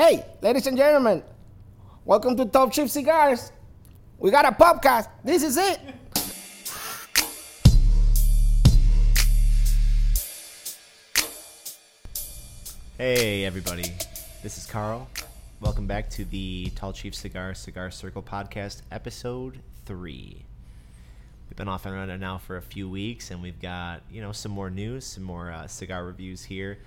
Hey, ladies and gentlemen, welcome to Tall Chief Cigars. We got a podcast. This is it. Hey everybody, this is Carl. Welcome back to the Tall Chief Cigar Cigar Circle podcast, episode three. We've been off and running now for a few weeks, and we've got you know some more news, some more uh, cigar reviews here,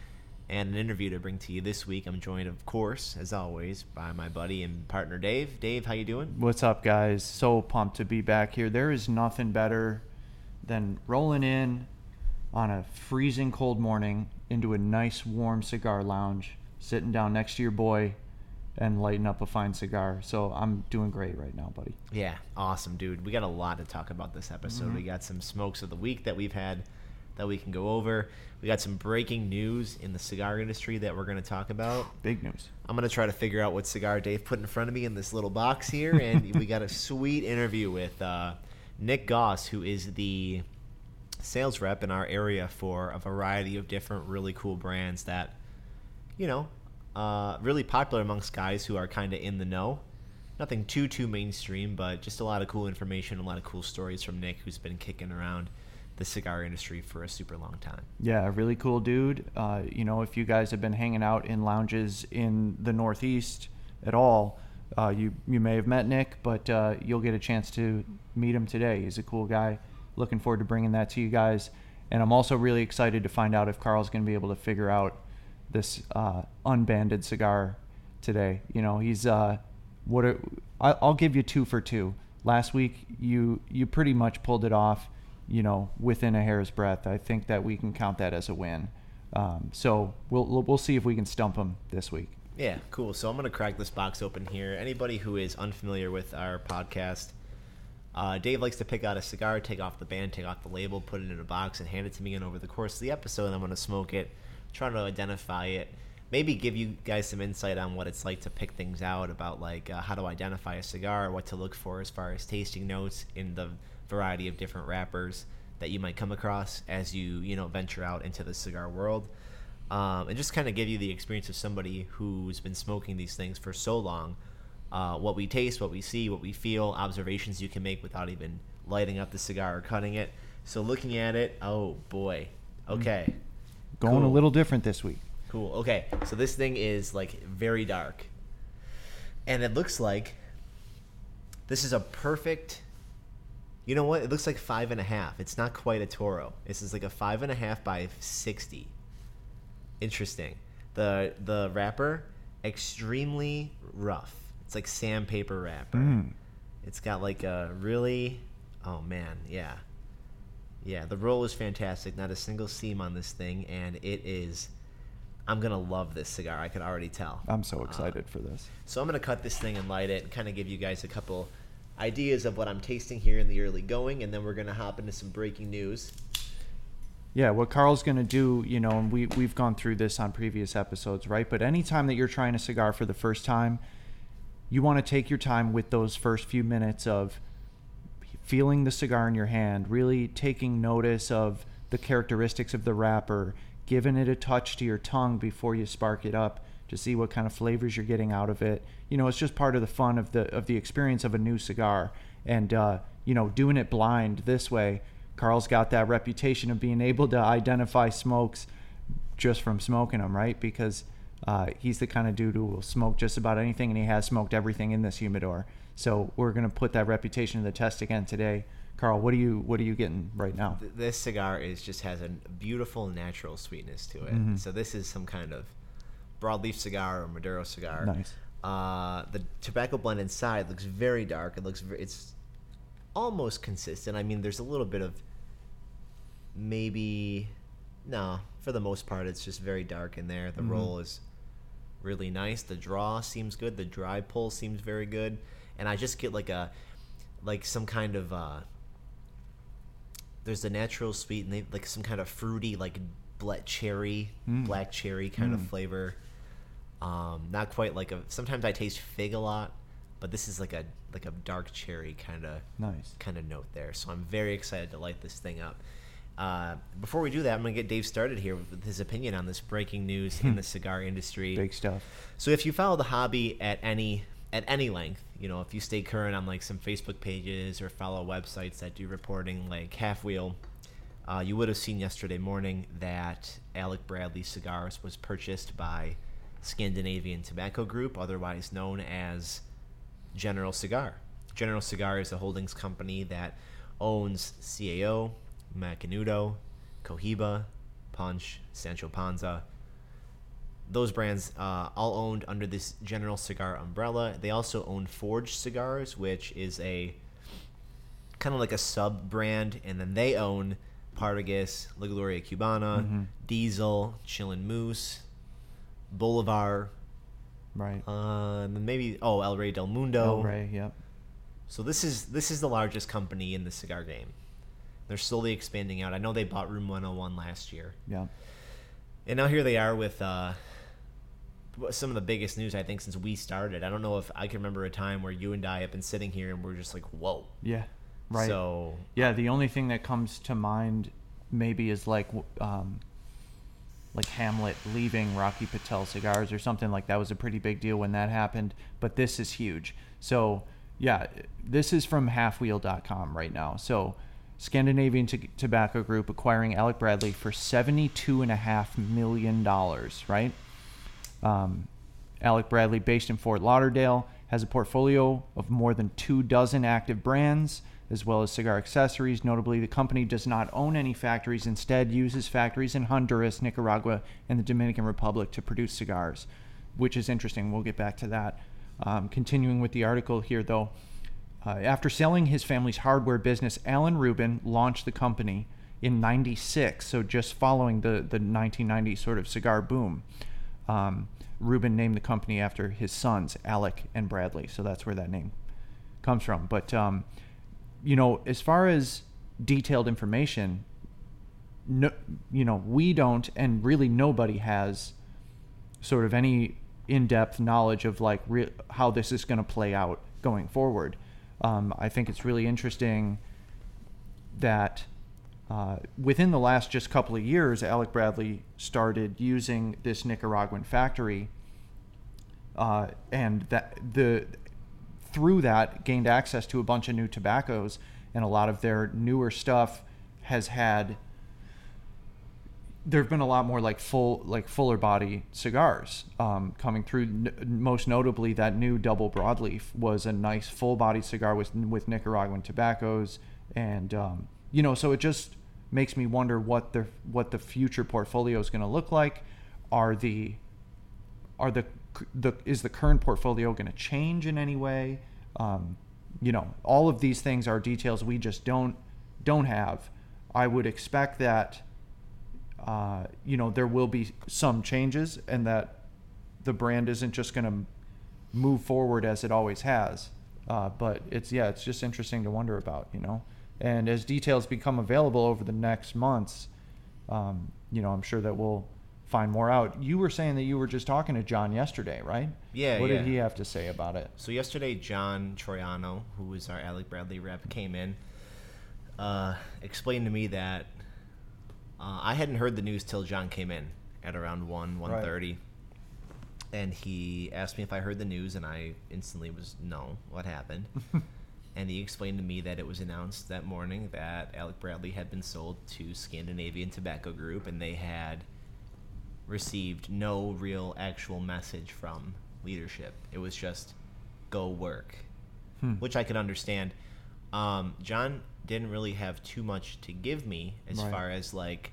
and an interview to bring to you this week. I'm joined, of course, as always, by my buddy and partner Dave. Dave, how you doing? What's up, guys? So pumped to be back here. There is nothing better than rolling in on a freezing cold morning into a nice warm cigar lounge, sitting down next to your boy, and lighting up a fine cigar. So I'm doing great right now, buddy. Yeah, awesome, dude. We got a lot to talk about this episode. Mm-hmm. We got some smokes of the week that we've had that we can go over. We got some breaking news in the cigar industry that we're going to talk about. Big news. I'm going to try to figure out what cigar Dave put in front of me in this little box here. And we got a sweet interview with uh, Nick Goss, who is the sales rep in our area for a variety of different really cool brands that, you know, uh, really popular amongst guys who are kind of in the know. Nothing too too mainstream, but just a lot of cool information, a lot of cool stories from Nick, who's been kicking around the cigar industry for a super long time. Yeah, really cool dude. Uh, you know, if you guys have been hanging out in lounges in the Northeast at all, uh, you you may have met Nick, but uh, you'll get a chance to meet him today. He's a cool guy. Looking forward to bringing that to you guys. And I'm also really excited to find out if Carl's going to be able to figure out this uh, unbanded cigar today. You know, he's uh, what I'll give you two for two. Last week, you you pretty much pulled it off. You know, within a hair's breadth. I think that we can count that as a win. Um, so we'll we'll see if we can stump them this week. Yeah, cool. So I'm gonna crack this box open here. Anybody who is unfamiliar with our podcast, uh, Dave likes to pick out a cigar, take off the band, take off the label, put it in a box, and hand it to me. And over the course of the episode, I'm gonna smoke it, try to identify it, maybe give you guys some insight on what it's like to pick things out about like uh, how to identify a cigar, what to look for as far as tasting notes in the variety of different wrappers that you might come across as you you know venture out into the cigar world um, and just kind of give you the experience of somebody who's been smoking these things for so long. Uh, what we taste, what we see, what we feel, observations you can make without even lighting up the cigar or cutting it. So looking at it, oh boy, okay, Going a little different this week. Cool. Okay, so this thing is like very dark, and it looks like this is a perfect. You know what? It looks like five and a half. It's not quite a Toro. This is like a five and a half by sixty. interesting. The the wrapper extremely rough. It's like sandpaper wrapper. Mm. It's got like a really oh man, yeah. Yeah, the roll is fantastic. Not a single seam on this thing and it is I'm going to love this cigar. I can already tell. I'm so um, excited for this. So I'm going to cut this thing and light it and kind of give you guys a couple ideas of what I'm tasting here in the early going and then we're going to hop into some breaking news. Yeah, what Carl's going to do, you know, and we, we've gone through this on previous episodes, right? But anytime that you're trying a cigar for the first time, you want to take your time with those first few minutes of feeling the cigar in your hand, really taking notice of the characteristics of the wrapper, giving it a touch to your tongue before you spark it up to see what kind of flavors you're getting out of it. You know, it's just part of the fun of the of the experience of a new cigar, and uh, you know, doing it blind this way. Carl's got that reputation of being able to identify smokes just from smoking them, right? Because uh, he's the kind of dude who will smoke just about anything, and he has smoked everything in this humidor. So we're gonna put that reputation to the test again today. Carl, what are you what are you getting right now? This cigar is just has a beautiful natural sweetness to it. Mhm. So this is some kind of broadleaf cigar or Maduro cigar. Nice. Uh, the tobacco blend inside looks very dark. It looks it's almost consistent. I mean, there's a little bit of maybe no. For the most part, it's just very dark in there. The Mhm. roll is really nice. The draw seems good. The dry pull seems very good, and I just get like a like some kind of uh, there's a natural sweet and they like some kind of fruity like black cherry, Mm. black cherry kind of Mm. flavor. Um, not quite like a. Sometimes I taste fig a lot, but this is like a like a dark cherry kind of Nice. kind of note there. So I'm very excited to light this thing up. Uh, before we do that, I'm going to get Dave started here with his opinion on this breaking news in the cigar industry. Big stuff. So if you follow the hobby at any at any length, you know, if you stay current on like some Facebook pages or follow websites that do reporting like Half Wheel, uh, you would have seen yesterday morning that Alec Bradley Cigars was purchased by Scandinavian Tobacco Group, otherwise known as General Cigar. General Cigar is a holdings company that owns CAO, Macanudo, Cohiba, Punch, Sancho Panza. Those brands uh, all owned under this General Cigar umbrella. They also own Forge Cigars, which is a kind of like a sub brand, and then they own Partagas, La Gloria Cubana, Mm-hmm. Diesel, Chillin' Moose, Bolivar, Right. uh, and then maybe oh El Rey del Mundo. El Rey, yep. So this is this is the largest company in the cigar game. They're slowly expanding out. I know they bought Room 101 last year, Yeah. and now here they are with uh, some of the biggest news I think since we started. I don't know if I can remember a time where you and I have been sitting here and we're just like, whoa. Yeah. Right. So Yeah, the only thing that comes to mind maybe is like um, like Hamlet leaving Rocky Patel Cigars or something like that was a pretty big deal when that happened. But this is huge. So yeah, this is from halfwheel.com right now. So Scandinavian T- Tobacco Group acquiring Alec Bradley for seventy-two and a half million dollars. Right. Um, Alec Bradley, based in Fort Lauderdale, has a portfolio of more than two dozen active brands, as well as cigar accessories. Notably, the company does not own any factories, instead, uses factories in Honduras, Nicaragua, and the Dominican Republic to produce cigars, which is interesting. We'll get back to that. Um, continuing with the article here, though, uh, after selling his family's hardware business, Alan Rubin launched the company in 96, so just following the, the 1990 sort of cigar boom. Um, Rubin named the company after his sons, Alec and Bradley, so that's where that name comes from. But, um, you know, as far as detailed information, no, you know, we don't, and really nobody has sort of any in-depth knowledge of like re- how this is going to play out going forward. Um, I think it's really interesting that uh, within the last just couple of years, Alec Bradley started using this Nicaraguan factory, uh, and that the through that gained access to a bunch of new tobaccos, and a lot of their newer stuff has had there have been a lot more like full like fuller body cigars um, coming through. N- most notably that new double broadleaf was a nice full body cigar with with nicaraguan tobaccos and um, you know so it just makes me wonder what the what the future portfolio is going to look like. Are the are the the is the current portfolio going to change in any way? Um, you know all of these things are details we just don't don't have. I would expect that uh, you know there will be some changes and that the brand isn't just going to move forward as it always has. Uh, but it's yeah it's just interesting to wonder about you know and as details become available over the next months um, you know i'm sure that we'll find more out you were saying that you were just talking to john yesterday right Yeah, what yeah. did he have to say about it So yesterday, John Troiano, who was our Alec Bradley rep, came in, uh, explained to me that uh, I hadn't heard the news till John came in at around one one thirty, Right. and he asked me if I heard the news, and I instantly was no. What happened? and he explained to me that it was announced that morning that Alec Bradley had been sold to Scandinavian Tobacco Group, and they had received no real actual message from leadership. It was just go work, Hmm. which I could understand. Um, John didn't really have too much to give me as Right. far as like,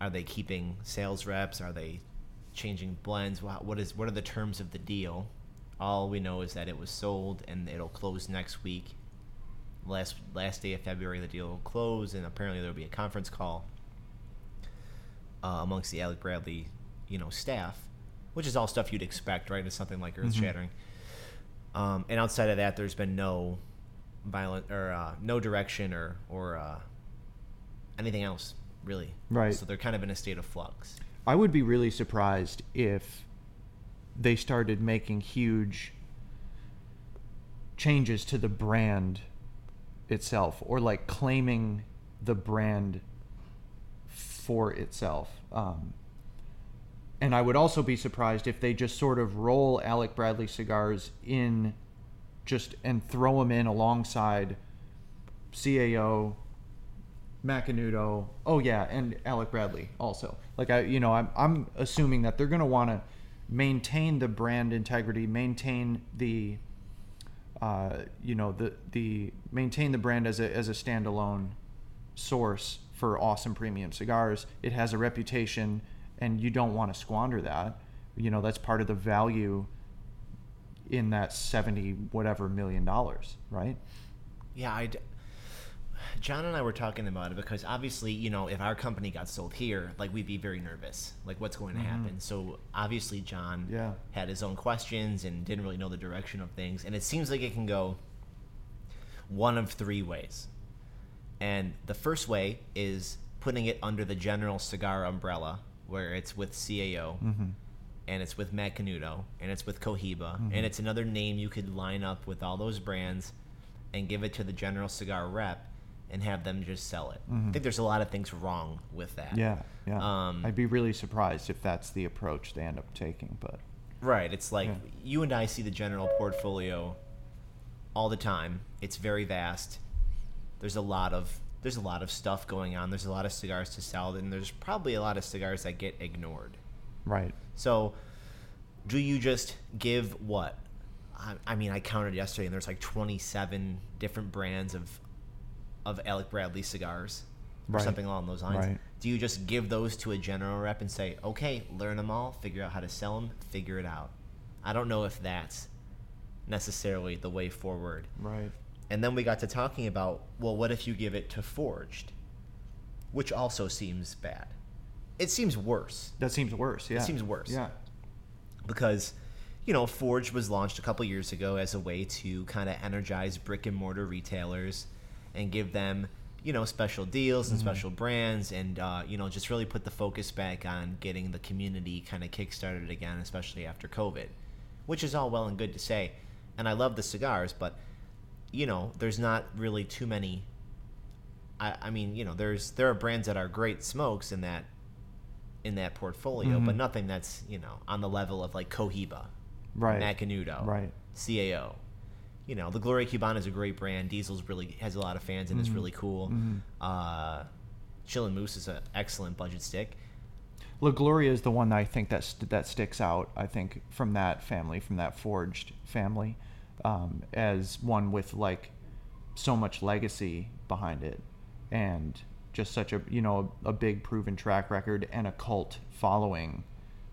are they keeping sales reps? Are they changing blends? What is what are the terms of the deal? All we know is that it was sold and it'll close next week. Last last day of February, the deal will close, and apparently there'll be a conference call uh, amongst the Alec Bradley, you know, staff, which is all stuff you'd expect, right? It's something like earth shattering. Um, and outside of that, there's been no violent or uh, no direction or or uh, anything else really. Right. So they're kind of in a state of flux. I would be really surprised if they started making huge changes to the brand itself or like claiming the brand for itself. Um, and I would also be surprised if they just sort of roll Alec Bradley cigars in, just and throw them in alongside CAO, Macanudo. Oh yeah, and Alec Bradley also. Like I, you know, I'm I'm assuming that they're going to want to maintain the brand integrity, maintain the, uh, you know, the the maintain the brand as a as a standalone source for awesome premium cigars. It has a reputation, and you don't want to squander that. You know, that's part of the value in that seventy whatever million dollars, right? Yeah, I. John and I were talking about it because obviously, you know, if our company got sold here, like we'd be very nervous, like what's going to mm-hmm. happen. So obviously, John Yeah. had his own questions and didn't really know the direction of things, and it seems like it can go one of three ways. And the first way is putting it under the general cigar umbrella, where it's with CAO, mm-hmm. and it's with Macanudo, and it's with Cohiba, mm-hmm. and it's another name you could line up with all those brands and give it to the general cigar rep and have them just sell it. I think there's a lot of things wrong with that. Yeah, yeah. Um, I'd be really surprised if that's the approach they end up taking, but Right. It's like Yeah. you and I see the general portfolio all the time. It's very vast. There's a lot of there's a lot of stuff going on. There's a lot of cigars to sell, and there's probably a lot of cigars that get ignored. right. So, do you just give what? I, I mean, I counted yesterday, and there's like 27 different brands of of Alec Bradley cigars, or Right. something along those lines. Right. Do you just give those to a general rep and say, "Okay, learn them all, figure out how to sell them, figure it out"? I don't know if that's necessarily the way forward. Right. And then we got to talking about, well, what if you give it to Forged, which also seems bad. It seems worse That seems worse. Yeah. It seems worse. Yeah. because you know Forge was launched a couple years ago as a way to kind of energize brick and mortar retailers and give them you know special deals and special brands and uh, you know just really put the focus back on getting the community kind of kickstarted again, especially after COVID, which is all well and good to say, and I love the cigars, but you know there's not really too many. I, I mean, you know, there's there are brands that are great smokes in that in that portfolio, but nothing that's you know on the level of like Cohiba, Right. Macanudo, Right. CAO. You know, the Gloria Cubana is a great brand. Diesel's really has a lot of fans and it's really cool. Uh, Chillin' Moose is an excellent budget stick. La Gloria is the one that I think that st- that sticks out. I think from that family, from that forged family, um, as one with like so much legacy behind it, and just such a you know a, big proven track record and a cult following.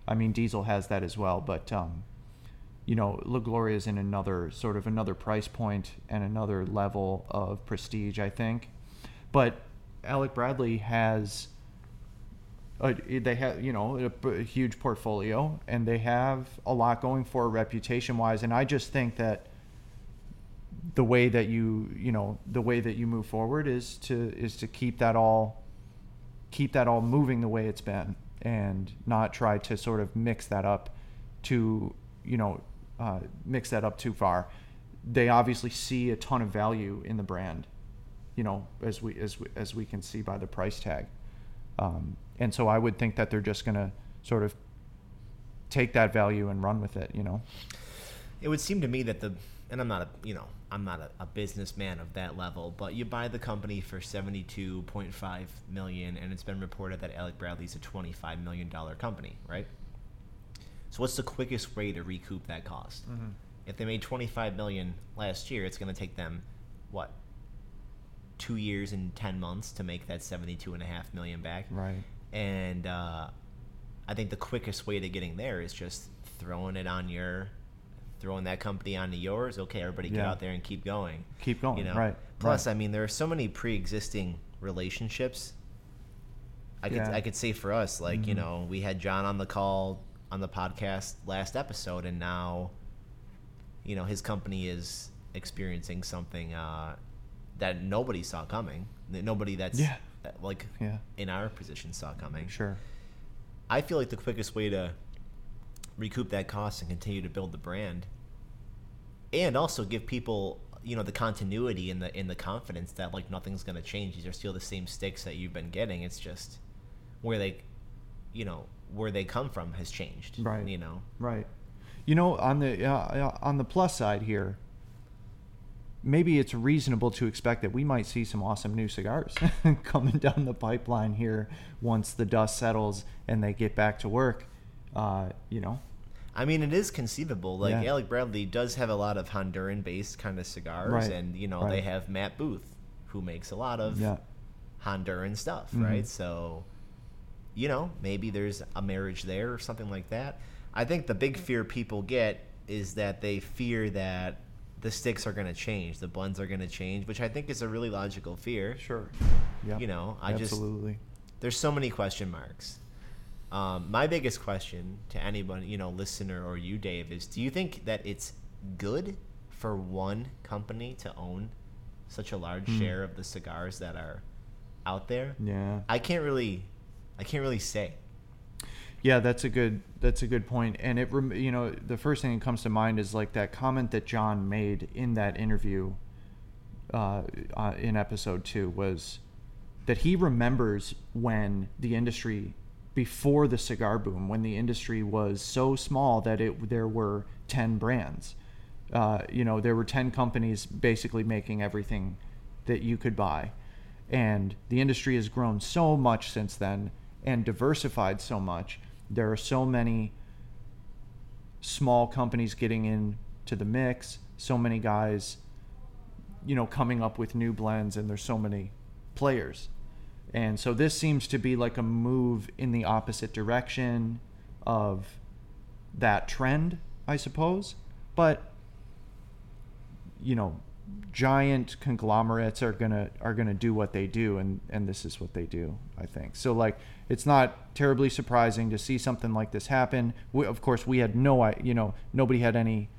I mean, Diesel has that as well, but um, you know, La Gloria is in another sort of another price point and another level of prestige, I think. But Alec Bradley has uh, they have you know a, a huge portfolio and they have a lot going for reputation wise and i just think that the way that you you know the way that you move forward is to is to keep that all keep that all moving the way it's been and not try to sort of mix that up to you know uh, mix that up too far they obviously see a ton of value in the brand you know as we as we, as we can see by the price tag um, and so I would think that they're just going to sort of take that value and run with it, you know? It would seem to me that the and I'm not a you know I'm not a, a businessman of that level, but you buy the company for 72.5 million, and it's been reported that Alec Bradley's a 25 million dollar company, right? So what's the quickest way to recoup that cost? If they made 25 million last year, it's going to take them what two years and 10 months to make that 72 and a half million back Right. and uh, I think the quickest way to getting there is just throwing it on your, throwing that company onto yours. Okay, everybody get Yeah. out there and keep going. Keep going, You know. right, Plus, right. I mean, there are so many pre-existing relationships. I could Yeah. I could say for us, like you Mhm. know, we had John on the call on the podcast last episode, and now, you know, his company is experiencing something uh, that nobody saw coming. That Nobody that's Yeah. that, like Yeah. in our position saw coming. Sure. I feel like the quickest way to recoup that cost and continue to build the brand, and also give people, you know, the continuity and the in the confidence that like nothing's going to change. These are still the same sticks that you've been getting. It's just where they, you know, where they come from has changed. Right. You know. Right. You know, on the uh, on the plus side here, maybe it's reasonable to expect that we might see some awesome new cigars coming down the pipeline here once the dust settles and they get back to work. Uh, you know, I mean, it is conceivable. Like Yeah. Alec Bradley does have a lot of Honduran-based kind of cigars, Right, and you know right. they have Matt Booth, who makes a lot of yeah, Honduran stuff, Mhm. right? So, you know, maybe there's a marriage there or something like that. I think the big fear people get is that they fear that the sticks are going to change, the blends are going to change, which I think is a really logical fear. sure, yeah, You know, I just absolutely. there's so many question marks. Um, my biggest question to anyone, you know, listener or you, Dave, is: Do you think that it's good for one company to own such a large Hmm. share of the cigars that are out there? Yeah, I can't really, I can't really say. Yeah, that's a good that's a good point. And it you know the first thing that comes to mind is like that comment that John made in that interview uh, uh, in episode two was that he remembers when the industry before the cigar boom when the industry was so small that it there were 10 brands uh, you know there were 10 companies basically making everything that you could buy and the industry has grown so much since then and diversified so much there are so many small companies getting into the mix so many guys you know coming up with new blends and there's so many players. And so this seems to be like a move in the opposite direction of that trend i suppose. But you know giant conglomerates are gonna are gonna do what they do and and this is what they do i think. So like it's not terribly surprising to see something like this happen. We, of course we had no you know nobody had any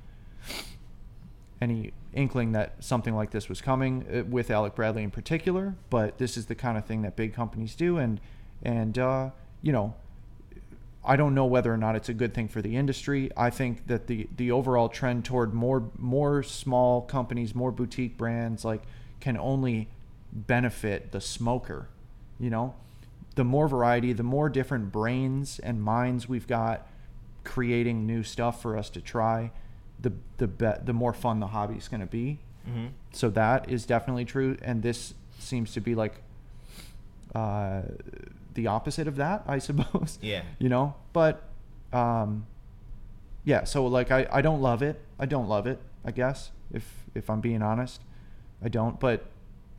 any inkling that something like this was coming uh, with Alec Bradley in particular, but this is the kind of thing that big companies do, and and uh, you know, I don't know whether or not it's a good thing for the industry. I think that the the overall trend toward more more small companies, more boutique brands, like can only benefit the smoker. You know, the more variety, the more different brains and minds we've got creating new stuff for us to try, the the be- the more fun the hobby is going to be. Mm-hmm. So that is definitely true, and this seems to be like uh, the opposite of that, I suppose. Yeah. You know, but um, yeah. So like, I I don't love it. I don't love it. I guess if if I'm being honest, I don't. But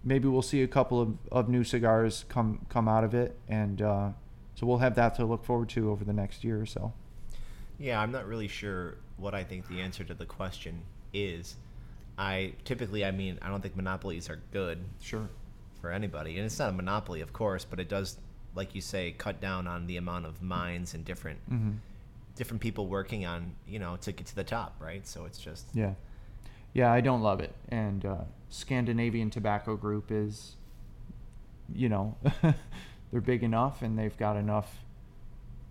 maybe we'll see a couple of, of new cigars come come out of it, and uh, so we'll have that to look forward to over the next year or so. Yeah, I'm not really sure what I think the answer to the question is. I typically, I mean, I don't think monopolies are good Sure. for anybody, and it's not a monopoly, of course, but it does, like you say, cut down on the amount of minds and different hmm different people working on, you know, to get to the top, right? So it's just Yeah. Yeah, I don't love it. And uh, Scandinavian Tobacco Group is, you know, they're big enough and they've got enough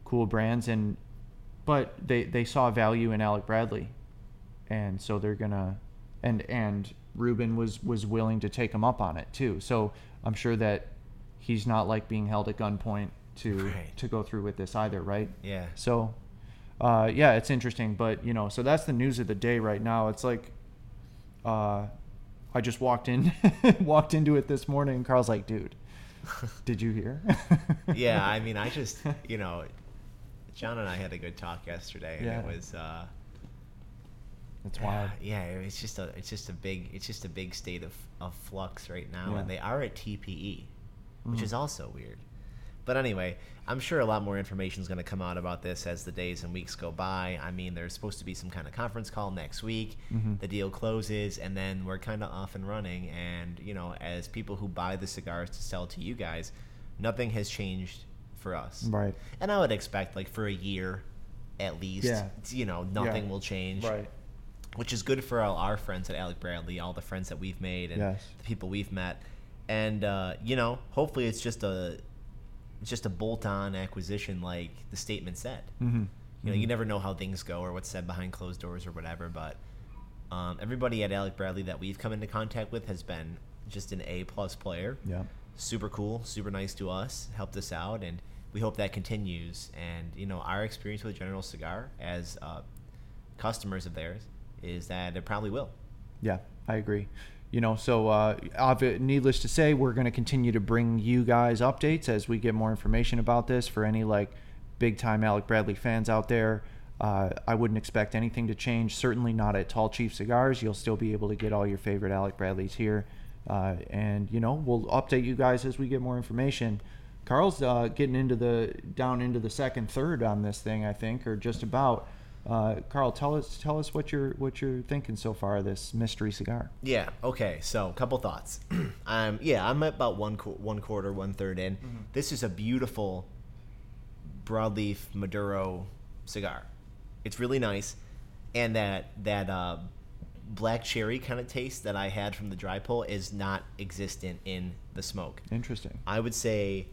cool brands and but they they saw value in Alec Bradley. And so they're going to and and Rubin was was willing to take him up on it too. So I'm sure that he's not like being held at gunpoint to Right. to go through with this either, right? yeah. So, uh, yeah, it's interesting, but you know, so that's the news of the day right now. It's like, uh, I just walked in, walked into it this morning, and Carl's like, "Dude, did you hear?" yeah, I mean, I just, you know, John and I had a good talk yesterday, and Yeah. it was, uh, it's wild. yeah, it's just a, it's just a big, it's just a big state of, of flux right now, Yeah. and they are at TPE, which Mhm. is also weird. But anyway, I'm sure a lot more information is going to come out about this as the days and weeks go by. I mean, there's supposed to be some kind of conference call next week. Mhm. The deal closes, and then we're kind of off and running. And you know, as people who buy the cigars to sell to you guys, nothing has changed for us. Right. And I would expect, like, for a year at least, Yeah. you know, nothing Yeah. will change. Right. Which is good for all our friends at Alec Bradley, all the friends that we've made, and Yes. the people we've met. And uh, you know, hopefully, it's just a it's just a bolt-on acquisition, like the statement said. Mm-hmm. You know, you never know how things go or what's said behind closed doors or whatever. But um, everybody at Alec Bradley that we've come into contact with has been just an A plus player Yeah. super cool, super nice to us, helped us out, and we hope that continues. And you know, our experience with General Cigar as uh, customers of theirs is that it probably will. Yeah, I agree. You know, so uh, needless to say, we're going to continue to bring you guys updates as we get more information about this. For any like big time Alec Bradley fans out there, uh, I wouldn't expect anything to change. Certainly not at Tall Chief Cigars. You'll still be able to get all your favorite Alec Bradleys here, uh, and you know we'll update you guys as we get more information. Carl's uh, getting into the down into the second third on this thing, I think, or just about. Uh, Carl, tell us tell us what you're what you're thinking so far of this mystery cigar. Yeah. Okay. So, a couple thoughts. um, yeah, I'm at about one qu- one quarter, one third in. This is a beautiful broadleaf Maduro cigar. It's really nice, and that that uh, black cherry kind of taste that I had from the dry pull is not existent in the smoke. Interesting. I would say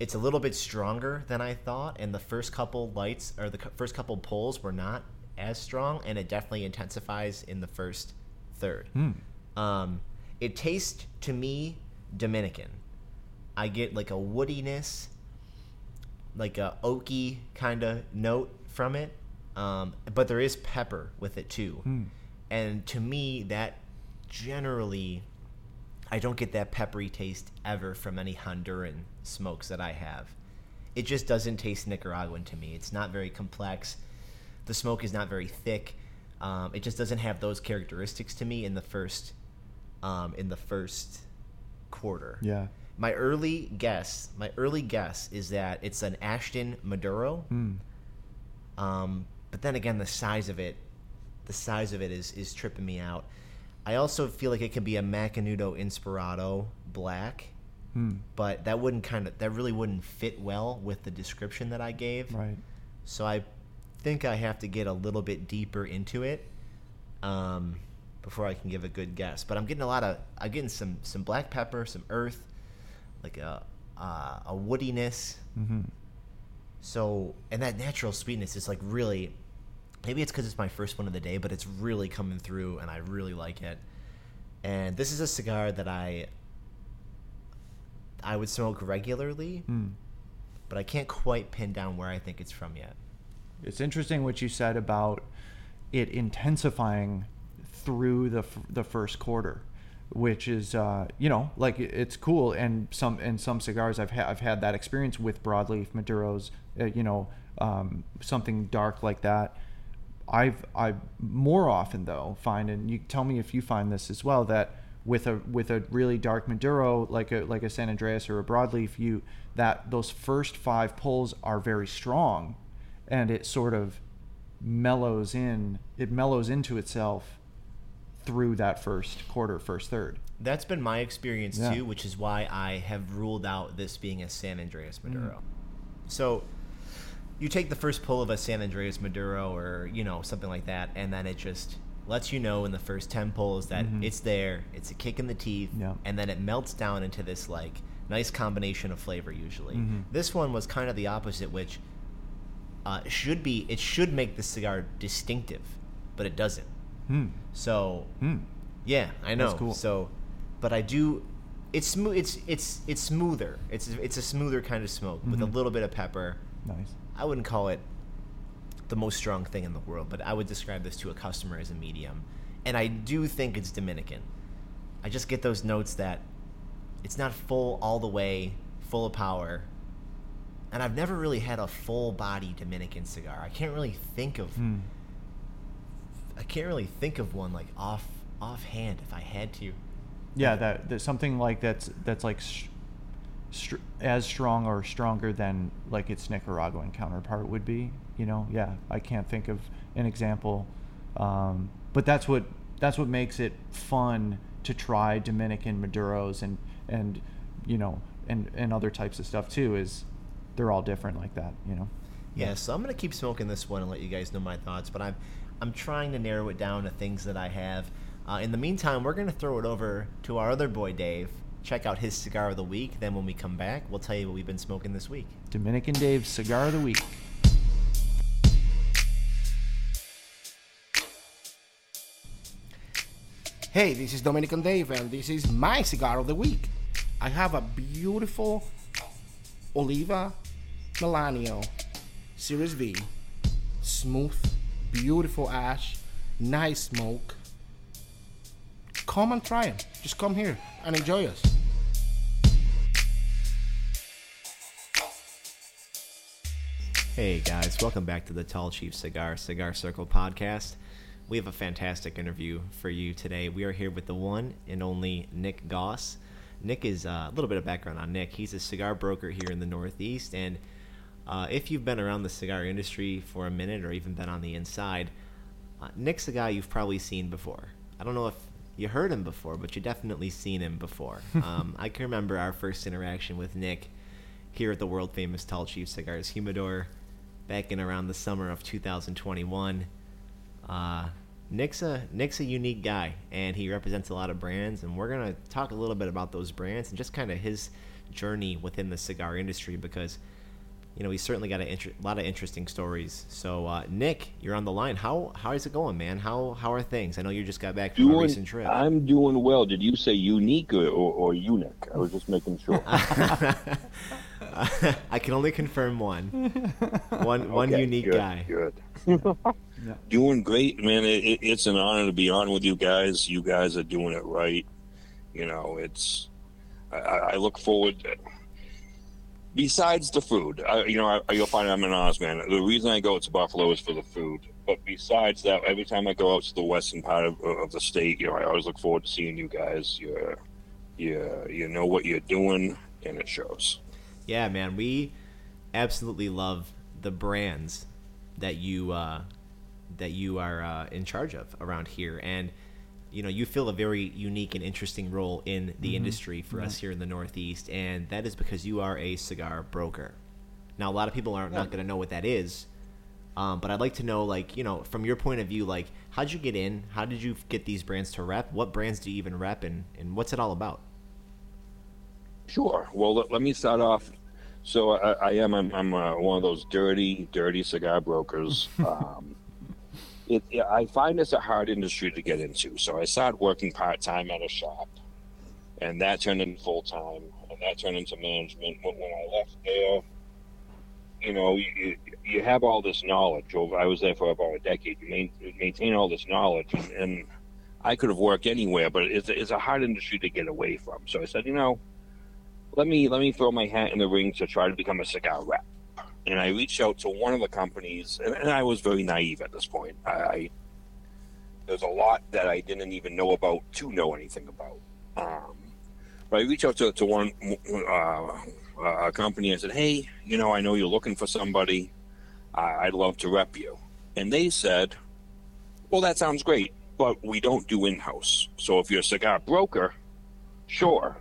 it's a little bit stronger than I thought, and the first couple lights or the first couple pulls were not as strong, and it definitely intensifies in the first third. Um, it tastes to me Dominican. I get like a woodiness, like a oaky kind of note from it, um, but there is pepper with it too. And to me, that generally I don't get that peppery taste ever from any Honduran smokes that I have. It just doesn't taste Nicaraguan to me. It's not very complex. The smoke is not very thick. Um, it just doesn't have those characteristics to me in the first um, in the first quarter. Yeah. My early guess, my early guess is that it's an Ashton Maduro. Mm. Um, but then again, the size of it, the size of it is is tripping me out. I also feel like it could be a Macanudo Inspirado Black, Mm. but that wouldn't kind of that really wouldn't fit well with the description that I gave. Right. So I think I have to get a little bit deeper into it um, before I can give a good guess. But I'm getting a lot of I'm getting some some black pepper, some earth, like a uh, a woodiness. hmm So and that natural sweetness is like really. Maybe it's because it's my first one of the day, but it's really coming through, and I really like it. And this is a cigar that I I would smoke regularly, Mm. but I can't quite pin down where I think it's from yet. It's interesting what you said about it intensifying through the f- the first quarter, which is uh, you know like it's cool. And some and some cigars I've had I've had that experience with broadleaf maduros. Uh, you know um, something dark like that. I've I more often though find and you tell me if you find this as well that with a with a really dark Maduro like a like a San Andreas or a broadleaf you that those first five pulls are very strong and it sort of mellows in it mellows into itself through that first quarter first third That's been my experience Yeah. too, which is why I have ruled out this being a San Andreas Mm. Maduro. So you take the first pull of a San Andreas Maduro or, you know, something like that, and then it just lets you know in the first 10 pulls that Mhm. it's there, it's a kick in the teeth, and then it melts down into this, like, nice combination of flavor usually. Mhm. This one was kind of the opposite, which uh, should be, it should make the cigar distinctive, but it doesn't. hmm So hmm yeah, I know. Cool. So, but I do. It's smooth. It's it's it's smoother. It's it's a smoother kind of smoke with a Mhm. little bit of pepper. nice I wouldn't call it the most strong thing in the world, but I would describe this to a customer as a medium. And I do think it's Dominican. I just get those notes that it's not full all the way, full of power. And I've never really had a full body Dominican cigar. I can't really think of hmm I can't really think of one like off offhand if I had to. yeah that, that something like that's that's like sh- as strong or stronger than like its Nicaraguan counterpart would be you know yeah I can't think of an example um, but that's what that's what makes it fun to try Dominican Maduros and and you know and and other types of stuff too is they're all different like that you know Yeah, so I'm gonna keep smoking this one and let you guys know my thoughts. But I'm I'm trying to narrow it down to things that I have. Uh, in the meantime, we're gonna throw it over to our other boy Dave. Check out his cigar of the week. Then when we come back, we'll tell you what we've been smoking this week. Dominican Dave's cigar of the week Hey, this is Dominican Dave, and this is my cigar of the week. I have a beautiful Oliva Melanio, Series V, smooth, beautiful ash, nice smoke. Come and try them. Just come here and enjoy us. Hey guys, welcome back to the Tall Chief Cigar Cigar Circle podcast. We have a fantastic interview for you today. We are here with the one and only Nick Goss. Nick is uh, a little bit of background on Nick. He's a cigar broker here in the Northeast, and uh, if you've been around the cigar industry for a minute or even been on the inside, uh, Nick's a guy you've probably seen before. I don't know if you heard him before, but you definitely seen him before. um, I can remember our first interaction with Nick here at the world famous Tall Chief Cigars Humidor back in around the summer of 2021. Uh, Nick's a Nick's a unique guy, and he represents a lot of brands. And we're gonna talk a little bit about those brands and just kind of his journey within the cigar industry because you know he's certainly got a inter- lot of interesting stories. So uh, Nick, you're on the line. How how is it going, man? How how are things? I know you just got back from a recent trip. I'm doing well. Did you say unique or, or, or eunuch? I was just making sure. I can only confirm one. One one Okay, unique good, guy. Good. Doing great, man. It, it, it's an honor to be on with you guys. You guys are doing it right. You know, it's. I, I I look forward. To, besides the food, I, you know, I, you'll find I'm an honest man. The reason I go to Buffalo is for the food. But besides that, every time I go out to the western part of, of the state, you know, I always look forward to seeing you guys. You're, you you know what you're doing, and it shows. Yeah, man, we absolutely love the brands that you uh, that you are uh, in charge of around here, and you know you fill a very unique and interesting role in the industry for us here in the Northeast, and that is because you are a cigar broker. Now, a lot of people are not going to know what that is, um, but I'd like to know, like, you know, from your point of view, like, how'd you get in? How did you get these brands to rep? What brands do you even rep, and, and what's it all about? Sure. Well, let, let me start off. So I, I am. I'm, I'm uh, one of those dirty, dirty cigar brokers. Um, it, yeah, I find it's a hard industry to get into. So I started working part time at a shop, and that turned into full time, and that turned into management. When, when I left there, you know, you, you have all this knowledge. Over, I was there for about a decade. You main, maintain all this knowledge, and, and I could have worked anywhere, but it's, it's a hard industry to get away from. So I said, you know let me let me throw my hat in the ring to try to become a cigar rep. And I reached out to one of the companies, and, and I was very naive at this point. I, I there's a lot that I didn't even know about to know anything about. Um, but I reached out to, to one uh, a company. I said, "Hey, you know, I know you're looking for somebody. I, I'd love to rep you." And they said, "Well, that sounds great, but we don't do in-house. So if you're a cigar broker, sure,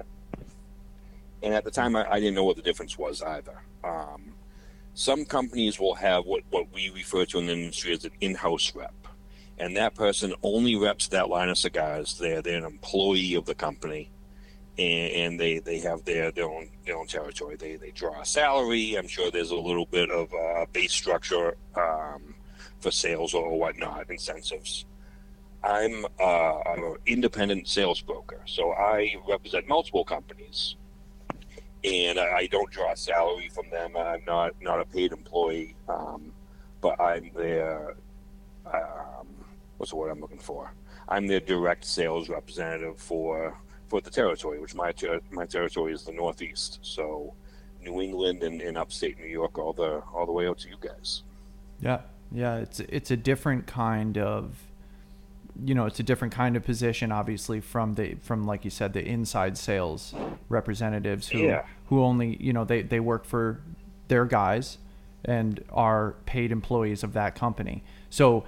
and at the time I, I didn't know what the difference was either. Um, some companies will have what, what we refer to in the industry as an in-house rep, and that person only reps that line of cigars. They're they're an employee of the company, and, and they, they have their, their own their own territory. They they draw a salary. I'm sure there's a little bit of uh, base structure um, for sales or whatnot, incentives. I'm uh, I'm an independent sales broker, so I represent multiple companies and I, I don't draw a salary from them. I'm not not a paid employee, um, but I'm their um, what's the word I'm looking for? I'm their direct sales representative for for the territory, which my ter- my territory is the Northeast. So New England and, and upstate New York, all the all the way out to you guys. Yeah, yeah, it's it's a different kind of, you know, it's a different kind of position, obviously, from the from like you said, the inside sales representatives who Yeah. who only you know they they work for their guys and are paid employees of that company. So,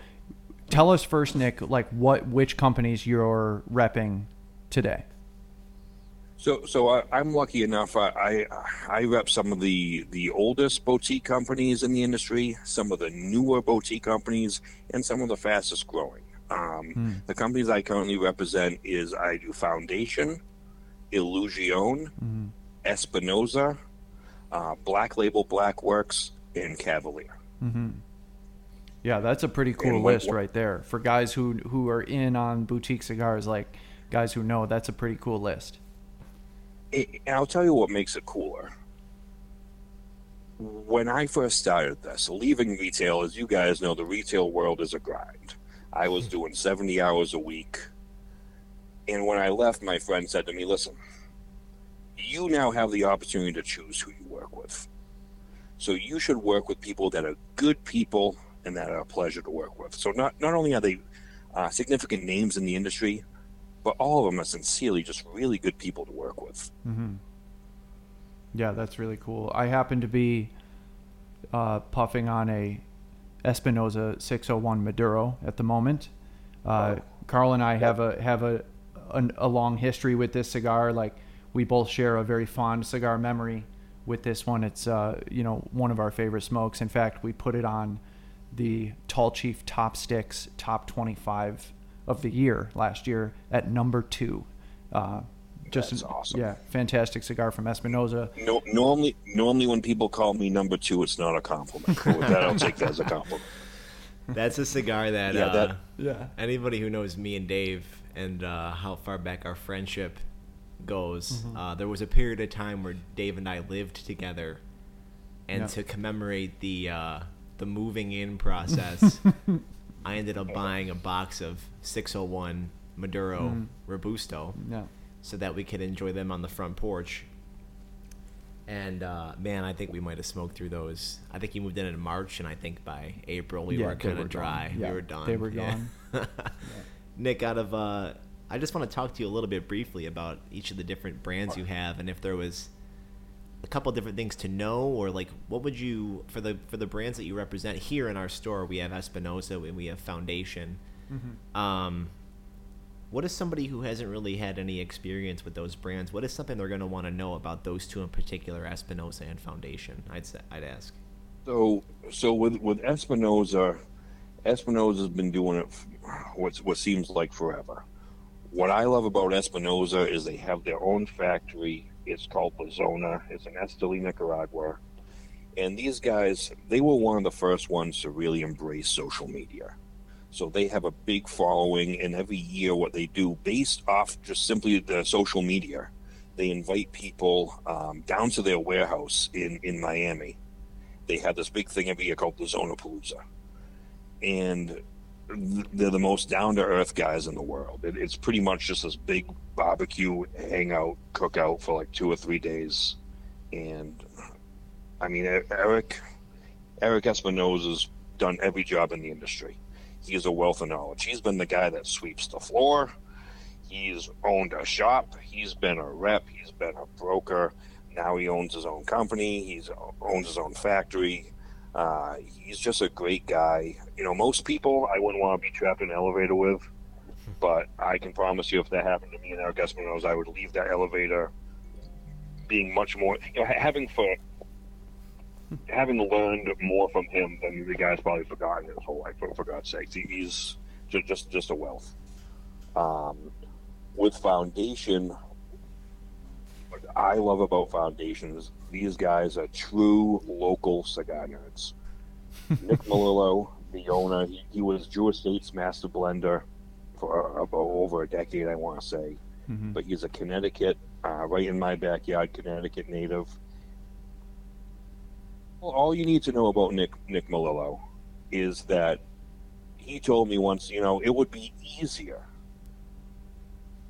tell us first, Nick, like what which companies you're repping today. So, so I, I'm lucky enough. I, I I rep some of the the oldest boutique companies in the industry, some of the newer boutique companies, and some of the fastest growing. Um, The companies I currently represent is I do Foundation, Illusione, Espinosa, uh, Black Label Black Works, and Cavalier. Yeah, that's a pretty cool what- list right there for guys who who are in on boutique cigars. Like guys who know, that's a pretty cool list. It, and I'll tell you what makes it cooler. when I first started this, leaving retail, as you guys know, the retail world is a grind. I was doing 70 hours a week. And when I left, my friend said to me, Listen, you now have the opportunity to choose who you work with. So you should work with people that are good people and that are a pleasure to work with. So not, not only are they uh, significant names in the industry, but all of them are sincerely just really good people to work with. Mm-hmm. Yeah, that's really cool. I happen to be uh, puffing on a Espinosa 601 Maduro at the moment. Uh, Oh. Carl and I have a have a, a a long history with this cigar. Like we both share a very fond cigar memory with this one. It's uh, you know one of our favorite smokes. In fact, we put it on the Tall Chief Top Sticks Top 25 of the year last year at number two. Uh, just That's an- awesome. yeah, fantastic cigar from Espinosa. No, normally, normally when people call me number two, it's not a compliment. But with that, I'll take that as a compliment. That's a cigar that, Yeah, uh, that- Yeah. anybody who knows me and Dave and uh, how far back our friendship goes, Mm-hmm. uh, there was a period of time where Dave and I lived together, and Yeah. to commemorate the uh, the moving in process, I ended up buying a box of 601 Maduro Mm-hmm. Robusto Yeah. So that we could enjoy them on the front porch. And uh, man, I think we might have smoked through those. I think you moved in in March, and I think by April we Yeah, were kind of dry. Yeah, we were done. they were Yeah. gone. Nick, out of uh, I just want to talk to you a little bit briefly about each of the different brands you have, and if there was a couple different things to know, or like what would you for the for the brands that you represent here in our store? We have Espinosa and we have Foundation. Mm-hmm. Um, what is somebody who hasn't really had any experience with those brands? What is something they're going to want to know about those two in particular, Espinosa and Foundation? I'd say, I'd ask. So, so with with Espinosa, Espinosa's been doing it what what seems like forever. What I love about Espinosa is they have their own factory. It's called La. It's in Esteli, Nicaragua. And these guys, they were one of the first ones to really embrace social media. So they have a big following, and every year, what they do, based off just simply the social media, they invite people um, down to their warehouse in, in Miami they have this big thing every year called the Zona Palooza. And they're the most down to earth guys in the world. It, it's pretty much just this big barbecue, hangout, cookout for like two or three days. And I mean, Eric, Eric Espinosa's done every job in the industry. He's a wealth of knowledge. He's been the guy that sweeps the floor. He's owned a shop. He's been a rep. He's been a broker. Now he owns his own company. He's owns his own factory. Uh, he's just a great guy. You know, most people I wouldn't want to be trapped in an elevator with, but I can promise you, if that happened to me and Eric Espinosa, I would leave that elevator being much more, you know, having for having learned more from him than the guy's probably forgotten his whole life. For, for God's sakes, he, he's just, just just a wealth. Um, with Foundation, what I love about foundations, these guys are true local cigar nerds. Nick Melillo, the owner, he, he was Drew Estates master blender for about over a decade, I want to say. Mhm. But he's a Connecticut, uh, right in my backyard, Connecticut native. Well, all you need to know about Nick Nick Melillo is that he told me once, you know, it would be easier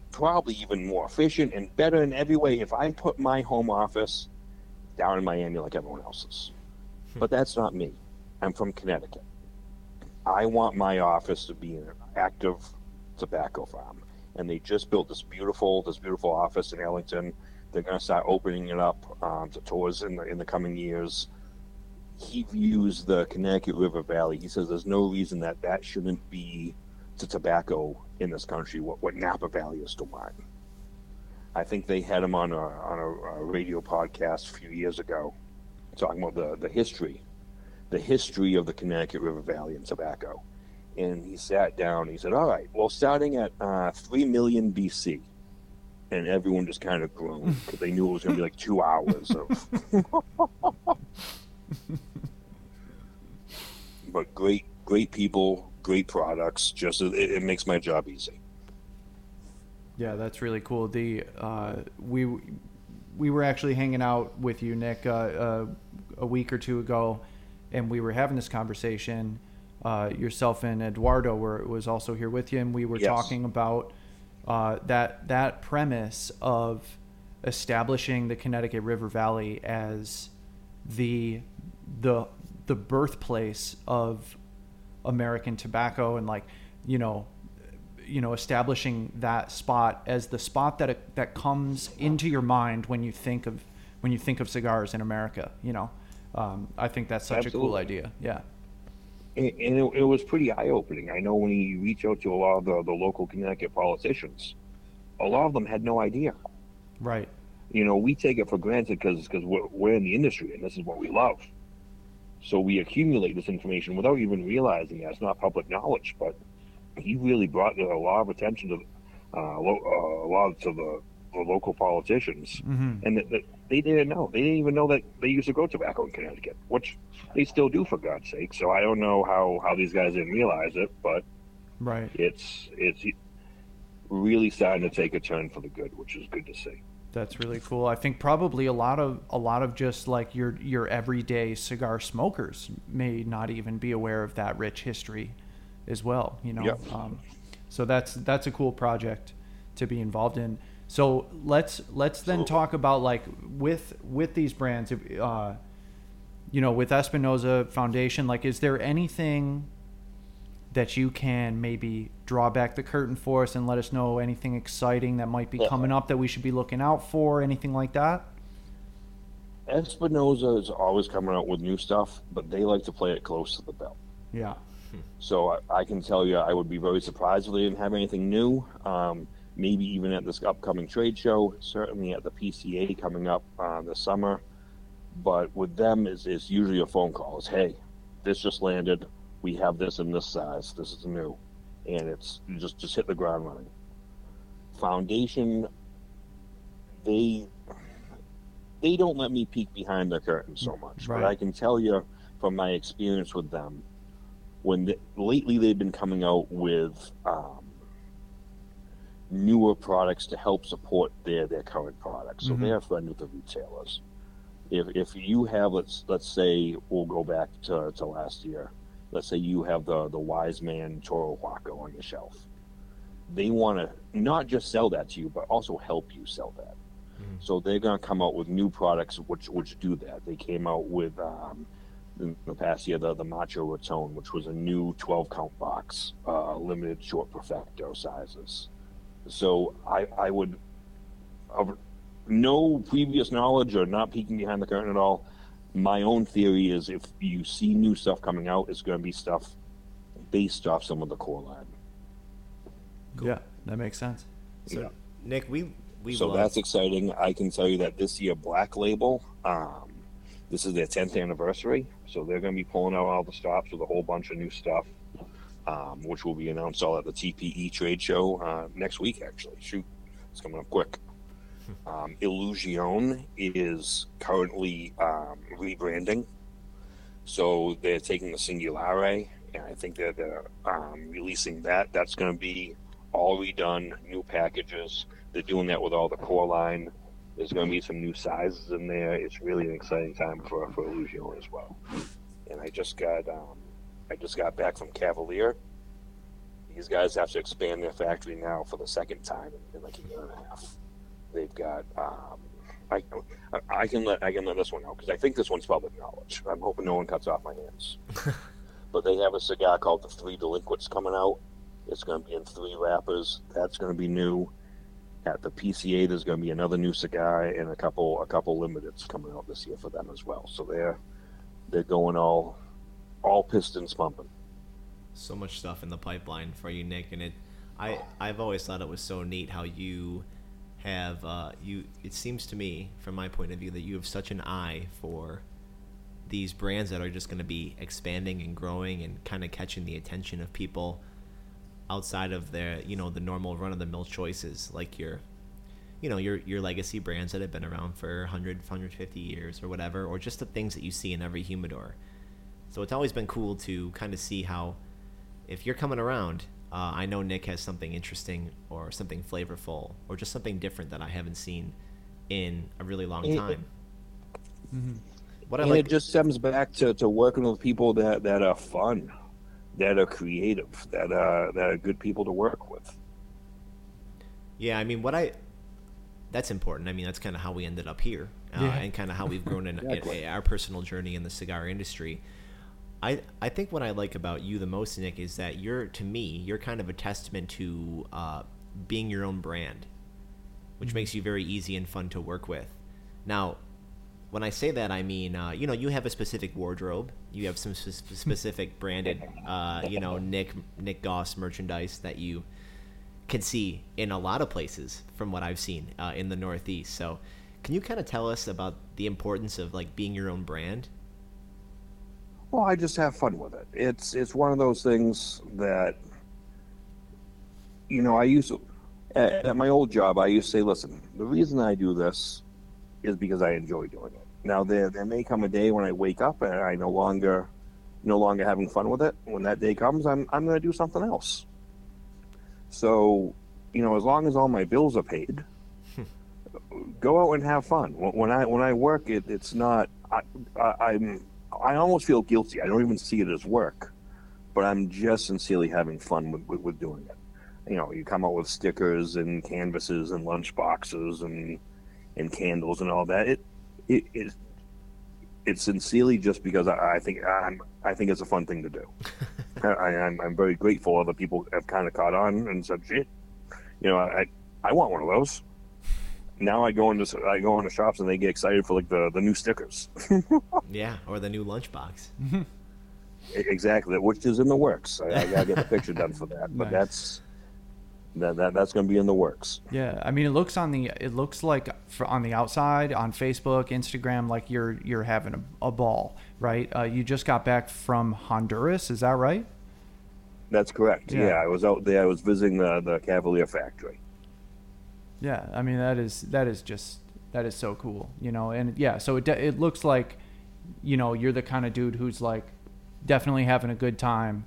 probably even more efficient and better in every way if I put my home office down in Miami like everyone else's. But that's not me. I'm from Connecticut. I want my office to be an active tobacco farm. And they just built this beautiful, this beautiful office in Ellington. They're going to start opening it up um, to tours in the in the coming years. He views the Connecticut River Valley. He says there's no reason that that shouldn't be to tobacco in this country what, what Napa Valley is to wine. I think they had him on a on a, a radio podcast a few years ago, talking about the the history, the history of the Connecticut River Valley and tobacco. And he sat down. And he said, "All right, well, starting at uh, three million BC." And everyone just kind of groaned because they knew it was going to be like two hours of. but great, great people, great products. Just it, it makes my job easy. Yeah, that's really cool. The uh, we we were actually hanging out with you, Nick, uh, uh, a week or two ago, and we were having this conversation. Uh, yourself and Eduardo were was also here with you, and we were Yes. talking about uh, that that premise of establishing the Connecticut River Valley as the the the birthplace of American tobacco and like you know you know establishing that spot as the spot that it, that comes into your mind when you think of when you think of cigars in America you know um, I think that's such a cool idea yeah and, and it, it was pretty eye opening. I know when you reach out to a lot of the, the local Connecticut politicians, a lot of them had no idea. right You know, we take it for granted because because we're, we're in the industry and this is what we love. So we accumulate this information without even realizing that it's not public knowledge. But he really brought a lot of attention to uh, lo- uh, a lot to the, the local politicians, hmm and that, that they didn't know. They didn't even know that they used to grow tobacco in Connecticut, which they still do for God's sake. So I don't know how how these guys didn't realize it, but right it's it's really starting to take a turn for the good, which is good to see. That's really cool. I think probably a lot of a lot of just like your your everyday cigar smokers may not even be aware of that rich history as well. You know, Yep. um, so that's that's a cool project to be involved in. So let's let's then talk about like with with these brands. Uh, you know, with Espinosa Foundation, like, is there anything that you can maybe draw back the curtain for us and let us know anything exciting that might be Yeah. coming up that we should be looking out for? Anything like that? Espinosa is always coming out with new stuff, but they like to play it close to the belt. Yeah. So I, I can tell you, I would be very surprised if they didn't have anything new. Um, maybe even at this upcoming trade show, certainly at the PCA coming up uh, this summer. But with them, is it's usually a phone call. It's hey, this just landed. We have this in this size. This is new, and it's you just just hit the ground running. Foundation, they they don't let me peek behind the curtain so much, Right. but I can tell you from my experience with them when the, lately they've been coming out with um, newer products to help support their their current products. So Mhm. they're a friend with the retailers. If if you have let's let's say we'll go back to, to last year. Let's say you have the the Wise Man Toro Huaco on your shelf. They want to not just sell that to you, but also help you sell that. Mhm. So they're going to come out with new products which which do that. They came out with um, in the past year the the Macho Raton, which was a new 12 count box, uh, limited short perfecto sizes. So I I would of no previous knowledge or not peeking behind the curtain at all. My own theory is if you see new stuff coming out, it's going to be stuff based off some of the core line. Yeah, that makes sense. So, Yeah. Nick, we we so love, that's exciting. I can tell you that this year, Black Label, um, this is their 10th anniversary. So they're going to be pulling out all the stops with a whole bunch of new stuff, um, which will be announced all at the TPE trade show uh, next week, actually. Shoot, it's coming up quick. Um, Illusione is currently um, rebranding. So they're taking the Singulare, and I think they're, they're um, releasing that. That's going to be all redone, new packages. They're doing that with all the core line. There's going to be some new sizes in there. It's really an exciting time for for Illusione as well. And I just got um, I just got back from Cavalier. These guys have to expand their factory now for the second time in, in like a year and a half. They've got um, I, I can let I can let this one out because I think this one's public knowledge. I'm hoping no one cuts off my hands. but they have a cigar called the Three Delinquents coming out. It's going to be in three wrappers. That's going to be new. At the PCA, there's going to be another new cigar and a couple a couple limiteds coming out this year for them as well. So they're they're going all all pistons pumping. so much stuff in the pipeline for you, Nick, and it. I I've always thought it was so neat how you have uh, you. It seems to me, from my point of view, that you have such an eye for these brands that are just going to be expanding and growing and kind of catching the attention of people outside of their you know the normal run of the mill choices like your you know your your legacy brands that have been around for 100 150 years or whatever or just the things that you see in every humidor so it's always been cool to kind of see how if you're coming around uh, i know nick has something interesting or something flavorful or just something different that i haven't seen in a really long It- time. What I and like, it just stems back to, to working with people that, that are fun, that are creative, that are that are good people to work with. yeah, I mean, what I that's important. I mean, that's kind of how we ended up here, uh, Yeah. and kind of how we've grown in, in- in our personal journey in the cigar industry. I I think what I like about you the most, Nick, is that you're to me you're kind of a testament to uh, being your own brand, which makes you very easy and fun to work with. Now, when I say that, I mean uh, you know you have a specific wardrobe, you have some sp- specific branded uh, you know Nick Nick Goss merchandise that you can see in a lot of places from what I've seen uh, in the Northeast. So, can you kind of tell us about the importance of like being your own brand? Well, I just have fun with it. It's it's one of those things that you know, I used to at, at my old job I used to say, listen, the reason I do this is because I enjoy doing it. Now there there may come a day when I wake up and I no longer no longer having fun with it. When that day comes, I'm I'm gonna do something else. So, you know, as long as all my bills are paid, go out and have fun. When when I when I work, it, it's not. I, I, I'm. I almost feel guilty. I don't even see it as work, but I'm just sincerely having fun with, with, with doing it. You know, you come out with stickers and canvases and lunch boxes and and candles and all that. It it it it's sincerely just because I, I think I'm I think it's a fun thing to do. I, I'm I'm very grateful other people have kind of caught on and said, "Shit, you know, I I want one of those." Now I go into I go into shops and they get excited for like the the new stickers. Yeah, or the new lunchbox. Exactly, which is in the works. I, I gotta get the picture done for that, but Nice. that's that, that that's going to be in the works. Yeah, I mean, it looks on the it looks like for, on the outside on Facebook, Instagram, like you're you're having a, a ball, right? Uh, you just got back from Honduras, is that right? That's correct. Yeah. Yeah. I was out there. I was visiting the the Cavalier factory. Yeah, I mean that is that is just that is so cool, you know. And yeah, so it it looks like, you know, you're the kind of dude who's like definitely having a good time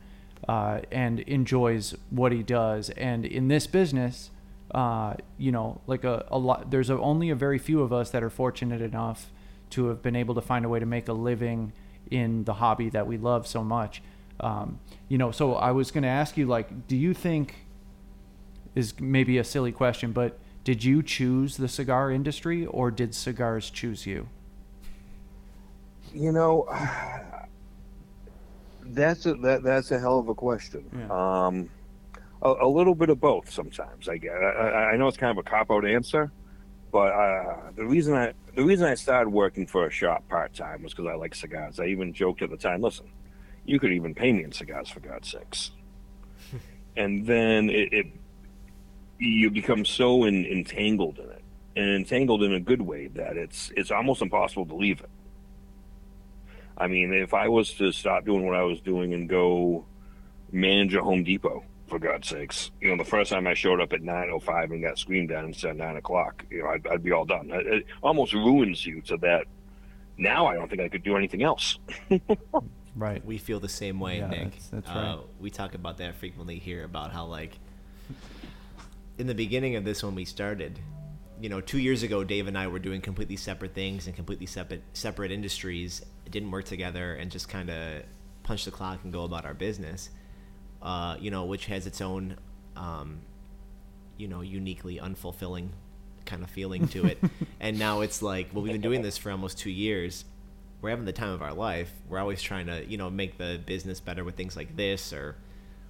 uh, and enjoys what he does. And in this business, uh, you know, like a, a lot, there's a, only a very few of us that are fortunate enough to have been able to find a way to make a living in the hobby that we love so much. Um, you know, so I was going to ask you, like, do you think is maybe a silly question, but did you choose the cigar industry or did cigars choose you? You know, that's a that, that's a hell of a question. Yeah. Um, a, a little bit of both sometimes. I get. I, I- I know it's kind of a cop out answer, but uh, the reason I the reason I started working for a shop part time was because I like cigars. I even joked at the time, listen, you could even pay me in cigars for God's sakes. and then it, it you become so in, entangled in it, and entangled in a good way that it's it's almost impossible to leave it. I mean, if I was to stop doing what I was doing and go manage a Home Depot, for God's sakes, you know, the first time I showed up at nine oh five and got screamed at instead of nine o'clock, you know, I'd, I'd be all done. It, it almost ruins you to that. Now I don't think I could do anything else. Right. We feel the same way, Yeah, Nick. that's- that's uh, right. We talk about that frequently here about how like in the beginning of this when we started, you know, two years ago, Dave and I were doing completely separate things and completely separate separate industries. It didn't work together and just kind of punch the clock and go about our business. Uh, you know, which has its own, um, you know, uniquely unfulfilling kind of feeling to it. and now it's like, well, we've been doing this for almost two years. We're having the time of our life. We're always trying to, you know, make the business better with things like this or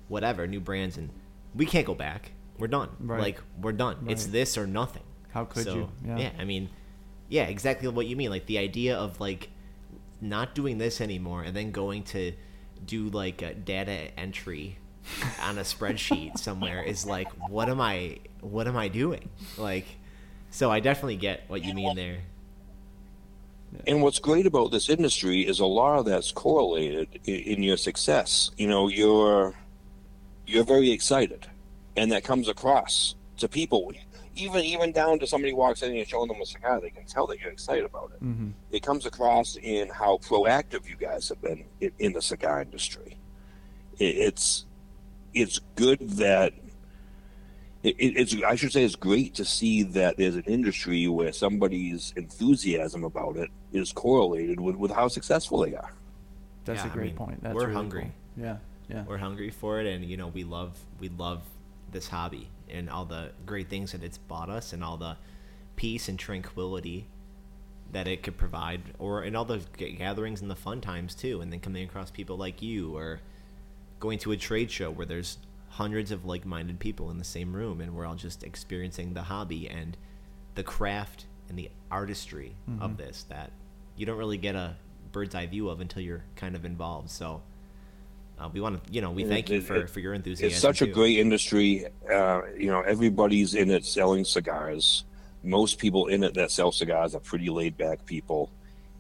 whatever, new brands, and we can't go back. We're done. Right. Like we're done. It's this or nothing. How could So, you? Yeah. yeah, I mean, yeah, exactly what you mean. Like the idea of like not doing this anymore and then going to do like a data entry on a spreadsheet somewhere is like, what am I? What am I doing? Like, so I definitely get what you mean there. And what's great about this industry is a lot of that's correlated in, in your success. You know, you're you're very excited, and that comes across to people. Even even down to somebody walks in and you're showing them a cigar, they can tell that you're excited about it. hmm It comes across in how proactive you guys have been in, in the cigar industry. It, it's it's good that it, it, it's I should say it's great to see that there's an industry where somebody's enthusiasm about it is correlated with, with how successful they are. That's Yeah, a I great mean, point. That's we're really hungry. cool. Yeah, yeah. we're hungry for it and you know we love we love this hobby and all the great things that it's bought us and all the peace and tranquility that it could provide or in all the gatherings and the fun times too and then coming across people like you or going to a trade show where there's hundreds of like-minded people in the same room and we're all just experiencing the hobby and the craft and the artistry of mm-hmm. this that you don't really get a bird's eye view of until you're kind of involved. So uh, we want to, you know, we It- thank you for, it- for your enthusiasm. It's such a great industry. Uh, you know, everybody's in it selling cigars. Most people in it that sell cigars are pretty laid back people.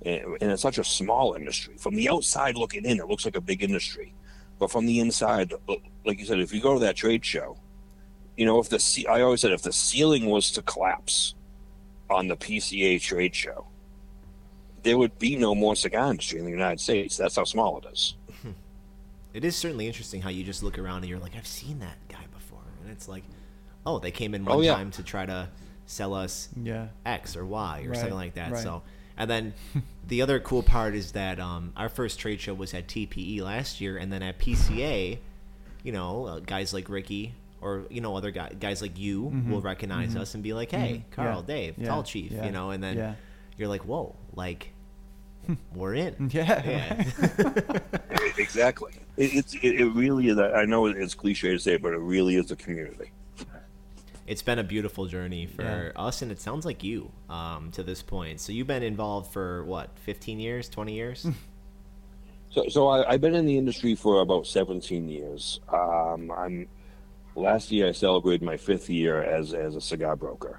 And, and it's such a small industry. From the outside looking in, it looks like a big industry. But from the inside, like you said, if you go to that trade show, you know, if the I always said if the ceiling was to collapse on the PCA trade show, there would be no more cigar industry in the United States. That's how small it is. It is certainly interesting how you just look around and you're like, I've seen that guy before, and it's like, oh, they came in one Oh, yeah. time to try to sell us Yeah. X or Y or Right, something like that. right. So, and then the other cool part is that um, our first trade show was at TPE last year, and then at PCA, you know, uh, guys like Ricky or you know other guys, guys like you will recognize us and be like, hey, Carl, Mm-hmm. Yeah, Dave, yeah, Tall Chief, yeah, you know, and then yeah. you're like, whoa, like we're in. Yeah. Yeah. Exactly. It, it's it, it really is. I know it's cliche to say, but it really is a community. it's been a beautiful journey for Yeah. us and it sounds like you um, to this point so you've been involved for what 15 years 20 years So, so I, I've been in the industry for about 17 years. Um, I'm last year I celebrated my fifth year as as a cigar broker.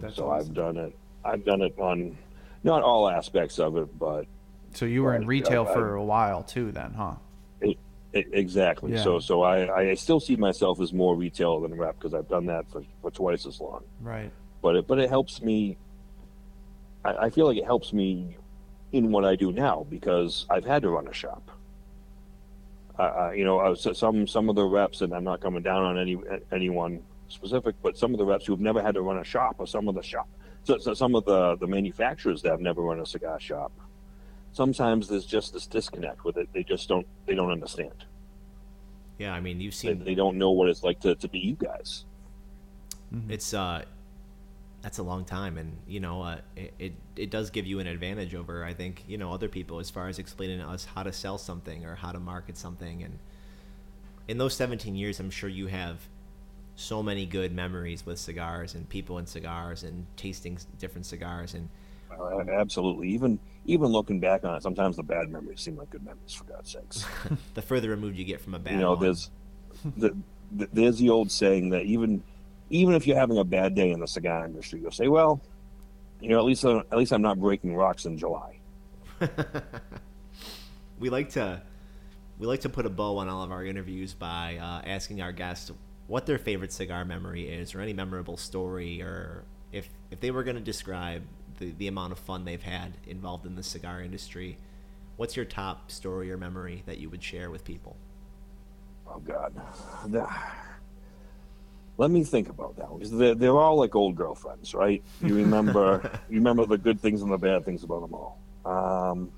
That's so awesome. I've done it. I've done it on not all aspects of it, but So you were in retail I- for a while too, then, huh? e- exactly. Yeah. So, so I, I still see myself as more retail than rep because I've done that for, for twice as long. Right. but it but it helps me. I, I feel like it helps me in what I do now because I've had to run a shop. Uh, uh, you know, uh, some some of the reps, and I'm not coming down on any anyone specific, but some of the reps who've never had to run a shop, or some of the shop, so, so some of the the manufacturers that have never run a cigar shop. Sometimes there's just this disconnect with it. They just don't they don't understand. yeah i mean you've They, seen they don't know what it's like to, to be you guys. it's uh that's a long time and you know uh, it, it it does give you an advantage over i think you know other people as far as explaining to us how to sell something or how to market something and in those 17 years i'm sure you have so many good memories with cigars and people and cigars and tasting different cigars and Uh, absolutely. Even even looking back on it, sometimes the bad memories seem like good memories. For God's sakes. the further removed you get from a bad you know, one. there's the, the, there's the old saying that even even if you're having a bad day in the cigar industry, you'll say, "Well, you know, at least uh, at least I'm not breaking rocks in July." we like to we like to put a bow on all of our interviews by uh, asking our guests what their favorite cigar memory is or any memorable story or if if they were going to describe the, the amount of fun they've had involved in the cigar industry what's your top story or memory that you would share with people Oh God, let me think about that because they're, they're all like old girlfriends, right? You remember you remember the good things and the bad things about them all. Um,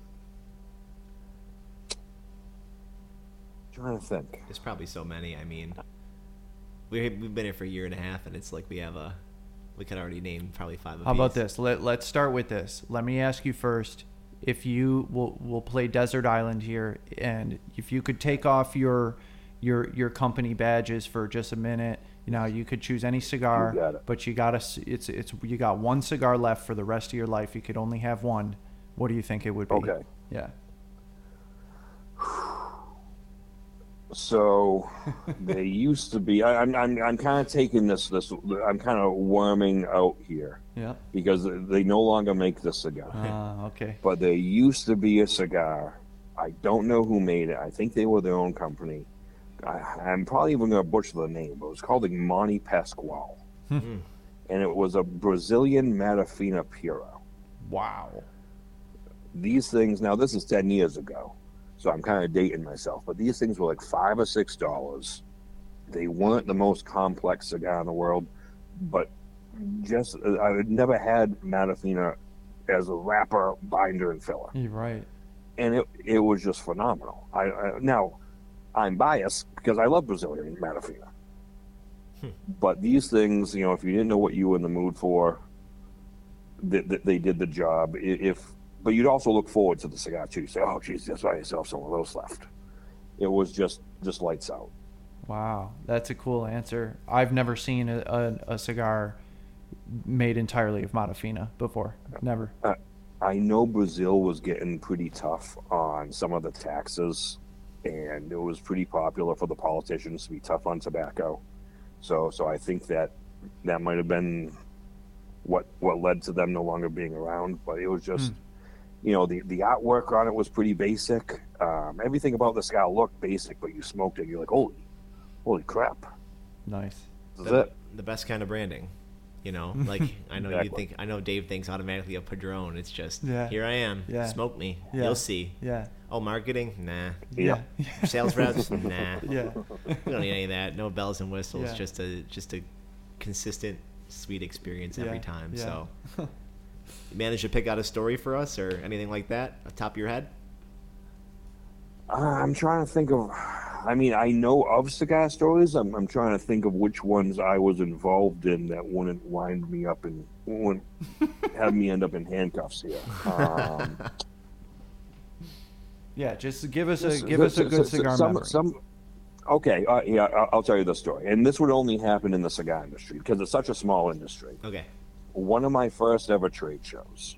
trying to think. there's probably so many i mean we, we've been here for a year and a half and it's like we have a we could already name probably five of How about this? Let Let's start with this. Let me ask you first. If you will, we'll play Desert Island here, and if you could take off your your your company badges for just a minute, you know, you could choose any cigar, You got it. but you got to it's it's you got one cigar left for the rest of your life. You could only have one. What do you think it would be? Okay. Yeah. So they used to be. I, I'm I'm I'm kind of taking this this. I'm kind of worming out here Yeah. because they no longer make this cigar. Uh, okay. but they used to be a cigar. I don't know who made it. I think they were their own company. I, I'm probably even going to butcher the name, but it was called the Monte Pascoal. Hmm. and it was a Brazilian Matafina Puro. Wow. These things, now this is 10 years ago, so I'm kind of dating myself, but these things were like five or six dollars. they weren't the most complex cigar in the world, but just I had never had Matafina as a wrapper, binder, and filler, You're right. and it it was just phenomenal. I, I now I'm biased because I love Brazilian Matafina, hmm. but these things, you know, if you didn't know what you were in the mood for, they, they, they did the job. If but you'd also look forward to the cigar too. You say, oh, geez, that's why I still have some of those left. It was just just lights out. Wow, that's a cool answer. I've never seen a, a, a cigar made entirely of Matafina before. Never. Uh, I know Brazil was getting pretty tough on some of the taxes, and it was pretty popular for the politicians to be tough on tobacco. So, so I think that that might have been what what led to them no longer being around. But it was just, hmm. You know, the the artwork on it was pretty basic. Um, everything about the cigar looked basic, but you smoked it, you're like, holy, holy crap, Nice. this is the, it. the best kind of branding. You know, like I know you think I know Dave thinks automatically of Padron. It's just Yeah. here I am. Yeah. Smoke me. Yeah. You'll see. Yeah. Oh, marketing? Nah. Yeah. Sales reps? nah. Yeah. We don't need any of that. No bells and whistles. Yeah. Just a just a consistent, sweet experience every Yeah. time. Yeah. So, you managed to pick out a story for us or anything like that, off the top of your head? Uh, I'm trying to think of. I mean, I know of cigar stories. I'm, I'm trying to think of which ones I was involved in that wouldn't wind me up and wouldn't have me end up in handcuffs here. Um, Yeah. Just give us a This- give us a good this- cigar some, memory. Some, okay, uh, yeah, I'll, I'll tell you the story. And this would only happen in the cigar industry because it's such a small industry. Okay. One of my first ever trade shows.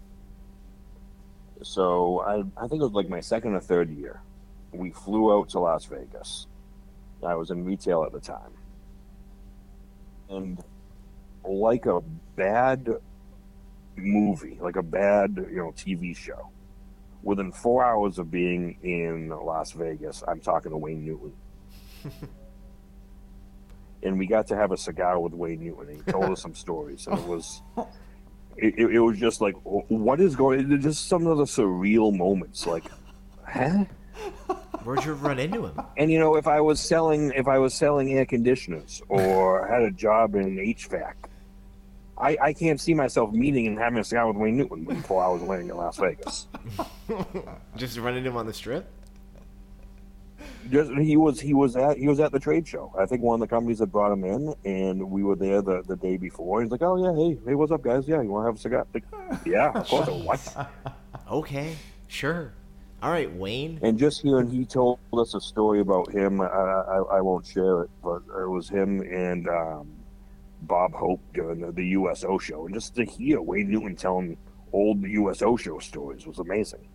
So I, I think it was like my second or third year. We flew out to Las Vegas. I was in retail at the time. And like a bad movie, like a bad, you know, TV show, within four hours of being in Las Vegas, I'm talking to Wayne Newton. and we got to have a cigar with Wayne Newton. And he told us some stories, and it was, it, it, it was just like, oh, what is going? Just some of the surreal moments, like, huh? Where'd you run into him? And you know, if I was selling, if I was selling air conditioners or had a job in HVAC, I, I can't see myself meeting and having a cigar with Wayne Newton before I was of landing in Las Vegas. Just run into him on the strip? Just he was he was at he was at the trade show. I think one of the companies that brought him in, and we were there the, the day before. He's like, "Oh yeah, hey hey, what's up, guys? Yeah, you want to have a cigar?" Like, yeah, of course. what? Okay. Sure. All right, Wayne. And just hearing he told us a story about him, I, I, I won't share it, but it was him and um, Bob Hope during the, the USO show, and just to hear Wayne Newton telling old USO show stories was amazing.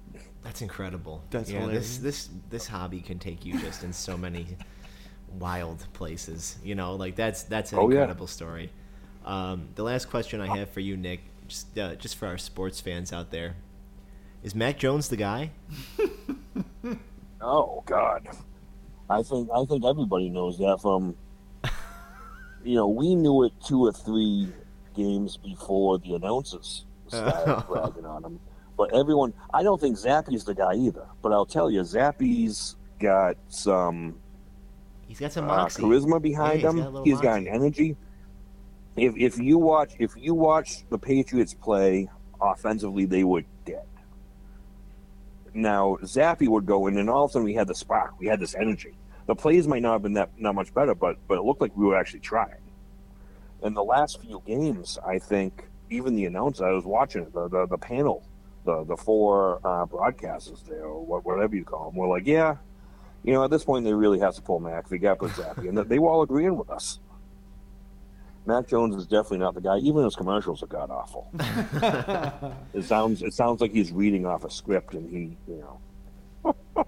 That's incredible. That's yeah, hilarious. This this this hobby can take you just in so many wild places. You know, like that's that's an Oh, yeah. incredible story. Um, the last question I have for you, Nick, just uh, just for our sports fans out there, is Mac Jones the guy? Oh God, I think I think everybody knows that from. You know, we knew it two or three games before the announcers started bragging on him. But everyone, I don't think Zappe's the guy either. But I'll tell you, Zappe's got some He's got some uh, charisma behind Yeah, he's him. got he's got an energy. If if you watch if you watch the Patriots play offensively, they were dead. Now Zappe would go in, and all of a sudden we had the spark. We had this energy. The plays might not have been that not much better, but but it looked like we were actually trying. In the last few games, I think even the announcer I was watching the the, the panel, the the four uh, broadcasters there, or wha- whatever you call them, were like, yeah, you know, at this point, they really have to pull Mac. They got to put Zappe, and they were all agreeing with us. Mac Jones is definitely not the guy. Even his commercials are god awful. it sounds it sounds like he's reading off a script, and he, you know,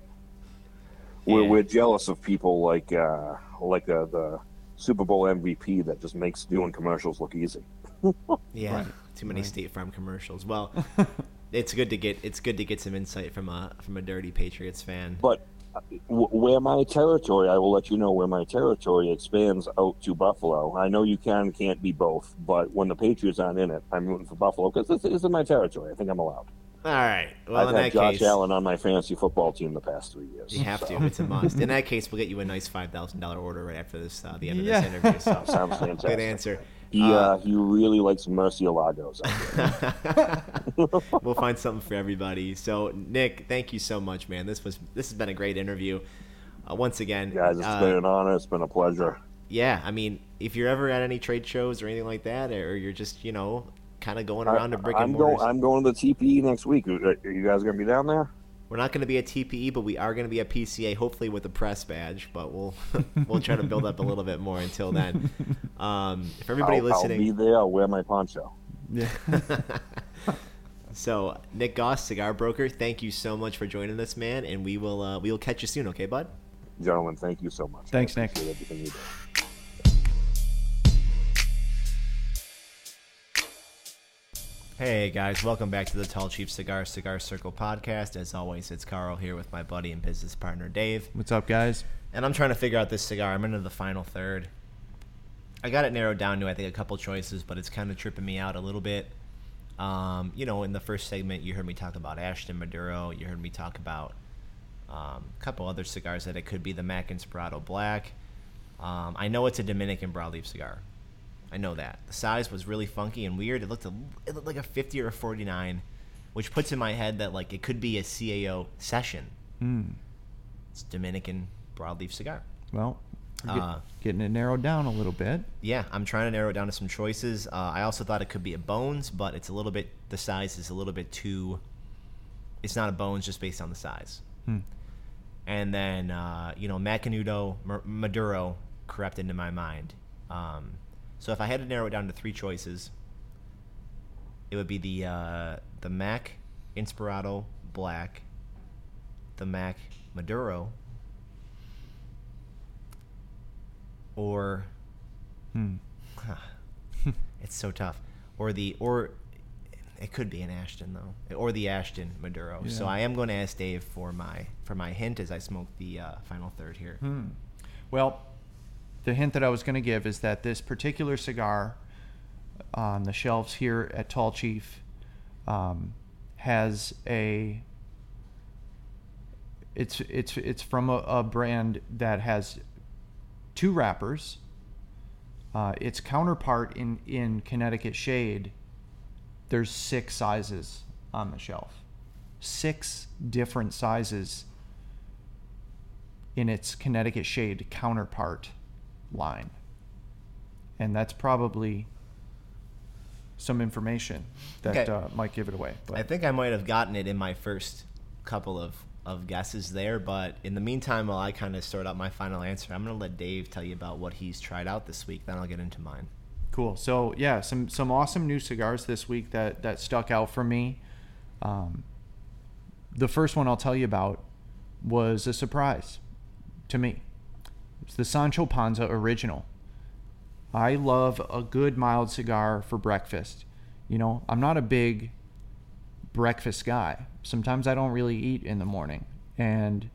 we're, Yeah. we're jealous of people like uh, like uh, the Super Bowl MVP that just makes doing commercials look easy. Yeah, Right. too many Right. State Farm commercials. Well, it's good to get it's good to get some insight from a from a dirty Patriots fan. But uh, where my territory, I will let you know where my territory expands out to Buffalo. I know you can can't be both, but when the Patriots aren't in it, I'm rooting for Buffalo because this, this is my territory. I think I'm allowed. All right. Well, I've in had that Josh case, Allen on my fantasy football team the past three years. you have so. to. It's a must. In that case, we'll get you a nice five thousand dollar order right after this, uh, the end of Yeah. this interview. So, Sounds fantastic. good answer. He Uh, uh, he really likes Murcielagos. we'll find something for everybody. So, Nick, thank you so much, man. This was this has been a great interview. Uh, once again, Guys, it's uh, been an honor. It's been a pleasure. yeah. I mean, if you're ever at any trade shows or anything like that, or you're just you know kind of going around to brick and I'm going. I'm going to the TPE next week. Are are you guys going to be down there? We're not going to be a TPE, but we are going to be a PCA, hopefully with a press badge. But we'll we'll try to build up a little bit more until then. Um, if everybody I'll, listening, I'll be there. I'll wear my poncho. Yeah. so Nick Goss, cigar broker, thank you so much for joining us, man, and we will uh, we will catch you soon, okay, bud? Gentlemen, thank you so much. Thanks, I Nick. Hey guys, welcome back to the Tall Chief Cigar Cigar Circle podcast. As always, it's Carl here with my buddy and business partner Dave, What's up, guys? and I'm trying to figure out this cigar. I'm into the final third. I got it narrowed down to I think a couple choices, but it's kind of tripping me out a little bit. Um, you know, in the first segment, you heard me talk about Ashton Maduro. You heard me talk about um, a couple other cigars that it could be the Mac Inspirado Black. Um, I know it's a Dominican broadleaf cigar. I know that. The size was really funky and weird. It looked a, it looked like a 50 or a 49, which puts in my head that like it could be a CAO session. Mm. It's Dominican broadleaf cigar. Well, get- Uh, getting it narrowed down a little bit. Yeah, I'm trying to narrow it down to some choices. Uh, I also thought it could be a bones, but it's a little bit the size is a little bit too. It's not a bones just based on the size. Hmm. And then uh, you know Macanudo Maduro crept into my mind. Um, so if I had to narrow it down to three choices, it would be the uh, the Mac Inspirado Black, the Mac Maduro, or Hmm. it's so tough. Or the or it could be an Ashton though, or the Ashton Maduro. So I am going to ask Dave for my for my hint as I smoke the uh, final third here. Hmm. Well, the hint that I was going to give is that this particular cigar on the shelves here at Tall Chief um, has a. It's it's it's from a, a brand that has two wrappers. Uh, its counterpart in in Connecticut Shade, there's six sizes on the shelf, six different sizes in its Connecticut Shade counterpart line. And that's probably some information that Okay. uh, might give it away. But I think I might have gotten it in my first couple of, of guesses there, but in the meantime, while I kind of sort out my final answer, I'm going to let Dave tell you about what he's tried out this week. Then I'll get into mine. Cool. So yeah, some some awesome new cigars this week that that stuck out for me. Um, the first one I'll tell you about was a surprise to me. It's the Sancho Panza Original. I love a good mild cigar for breakfast. You know, I'm not a big breakfast guy. Sometimes I don't really eat in the morning, and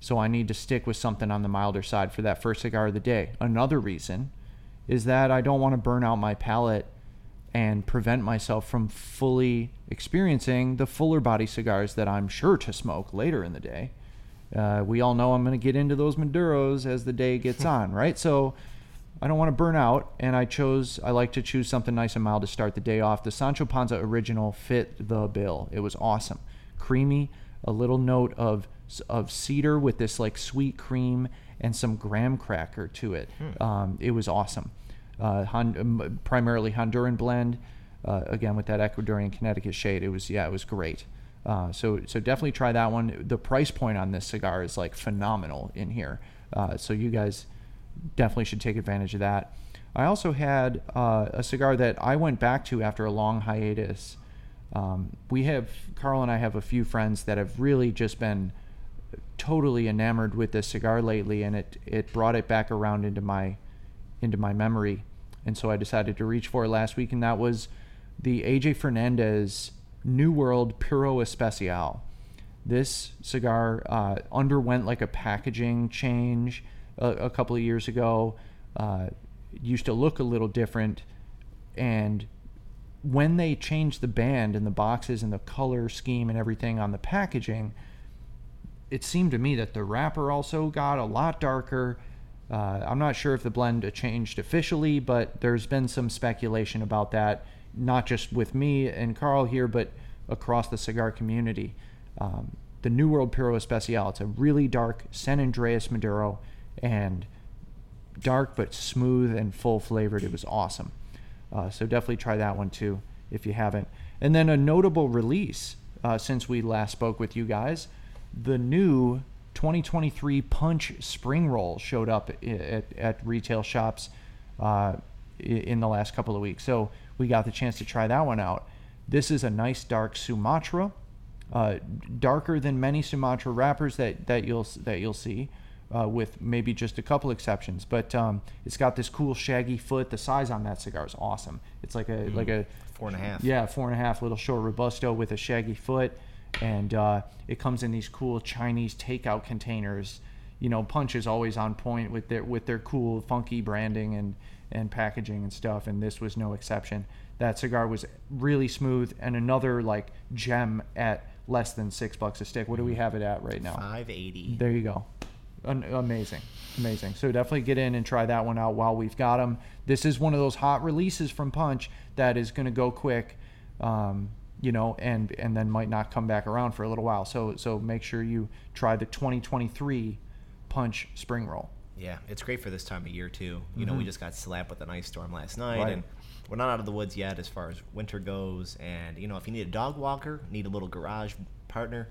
so I need to stick with something on the milder side for that first cigar of the day. Another reason is that I don't want to burn out my palate and prevent myself from fully experiencing the fuller body cigars that I'm sure to smoke later in the day. Uh, we all know I'm going to get into those Maduros as the day gets on, right? So I don't want to burn out, and I chose, I like to choose something nice and mild to start the day off. The Sancho Panza Original fit the bill. It was awesome. Creamy, a little note of, of cedar with this like sweet cream and some graham cracker to it. Um, it was awesome. Uh, Hon- um, primarily Honduran blend, uh, again with that Ecuadorian Connecticut shade. It was, yeah, it was great. Uh, so so definitely try that one. The price point on this cigar is like phenomenal in here. Uh, so you guys definitely should take advantage of that. I also had uh, a cigar that I went back to after a long hiatus. Um, we have Carl and I have a few friends that have really just been totally enamored with this cigar lately, and it it brought it back around into my into my memory, and so I decided to reach for it last week, and that was the AJ Fernandez New World Puro Especial. This cigar uh, underwent like a packaging change a, a couple of years ago. Uh, used to look a little different, and when they changed the band and the boxes and the color scheme and everything on the packaging, it seemed to me that the wrapper also got a lot darker. Uh, I'm not sure if the blend changed officially, but there's been some speculation about that, not just with me and Carl here, but across the cigar community. Um, the New World Puro Especial, it's a really dark San Andreas Maduro and dark but smooth and full flavored. It was awesome. Uh, so definitely try that one too if you haven't. And then a notable release uh, since we last spoke with you guys the new 2023 Punch Spring Roll showed up at, at retail shops uh, in the last couple of weeks. So we got the chance to try that one out. This is a nice dark Sumatra, uh, darker than many Sumatra wrappers that, that you'll that you'll see uh, with maybe just a couple exceptions. But um, it's got this cool shaggy foot. The size on that cigar is awesome. It's like a mm, like a four and a half. Yeah, four and a half, little short robusto with a shaggy foot, and uh, it comes in these cool Chinese takeout containers. You know, Punch is always on point with their with their cool, funky branding and and packaging and stuff, and this was no exception. That cigar was really smooth and another like gem at less than six bucks a stick. What do we have it at right now? Five eighty. There you go amazing, amazing. So definitely get in and try that one out while we've got them. This is one of those hot releases from Punch that is going to go quick, um, you know, and and then might not come back around for a little while. So so make sure you try the 2023 Punch Spring Roll. Yeah, it's great for this time of year too. You mm-hmm. know, we mm-hmm. just got slapped with an ice storm last night, right. and we're not out of the woods yet as far as winter goes. And you know, if you need a dog walker, need a little garage partner,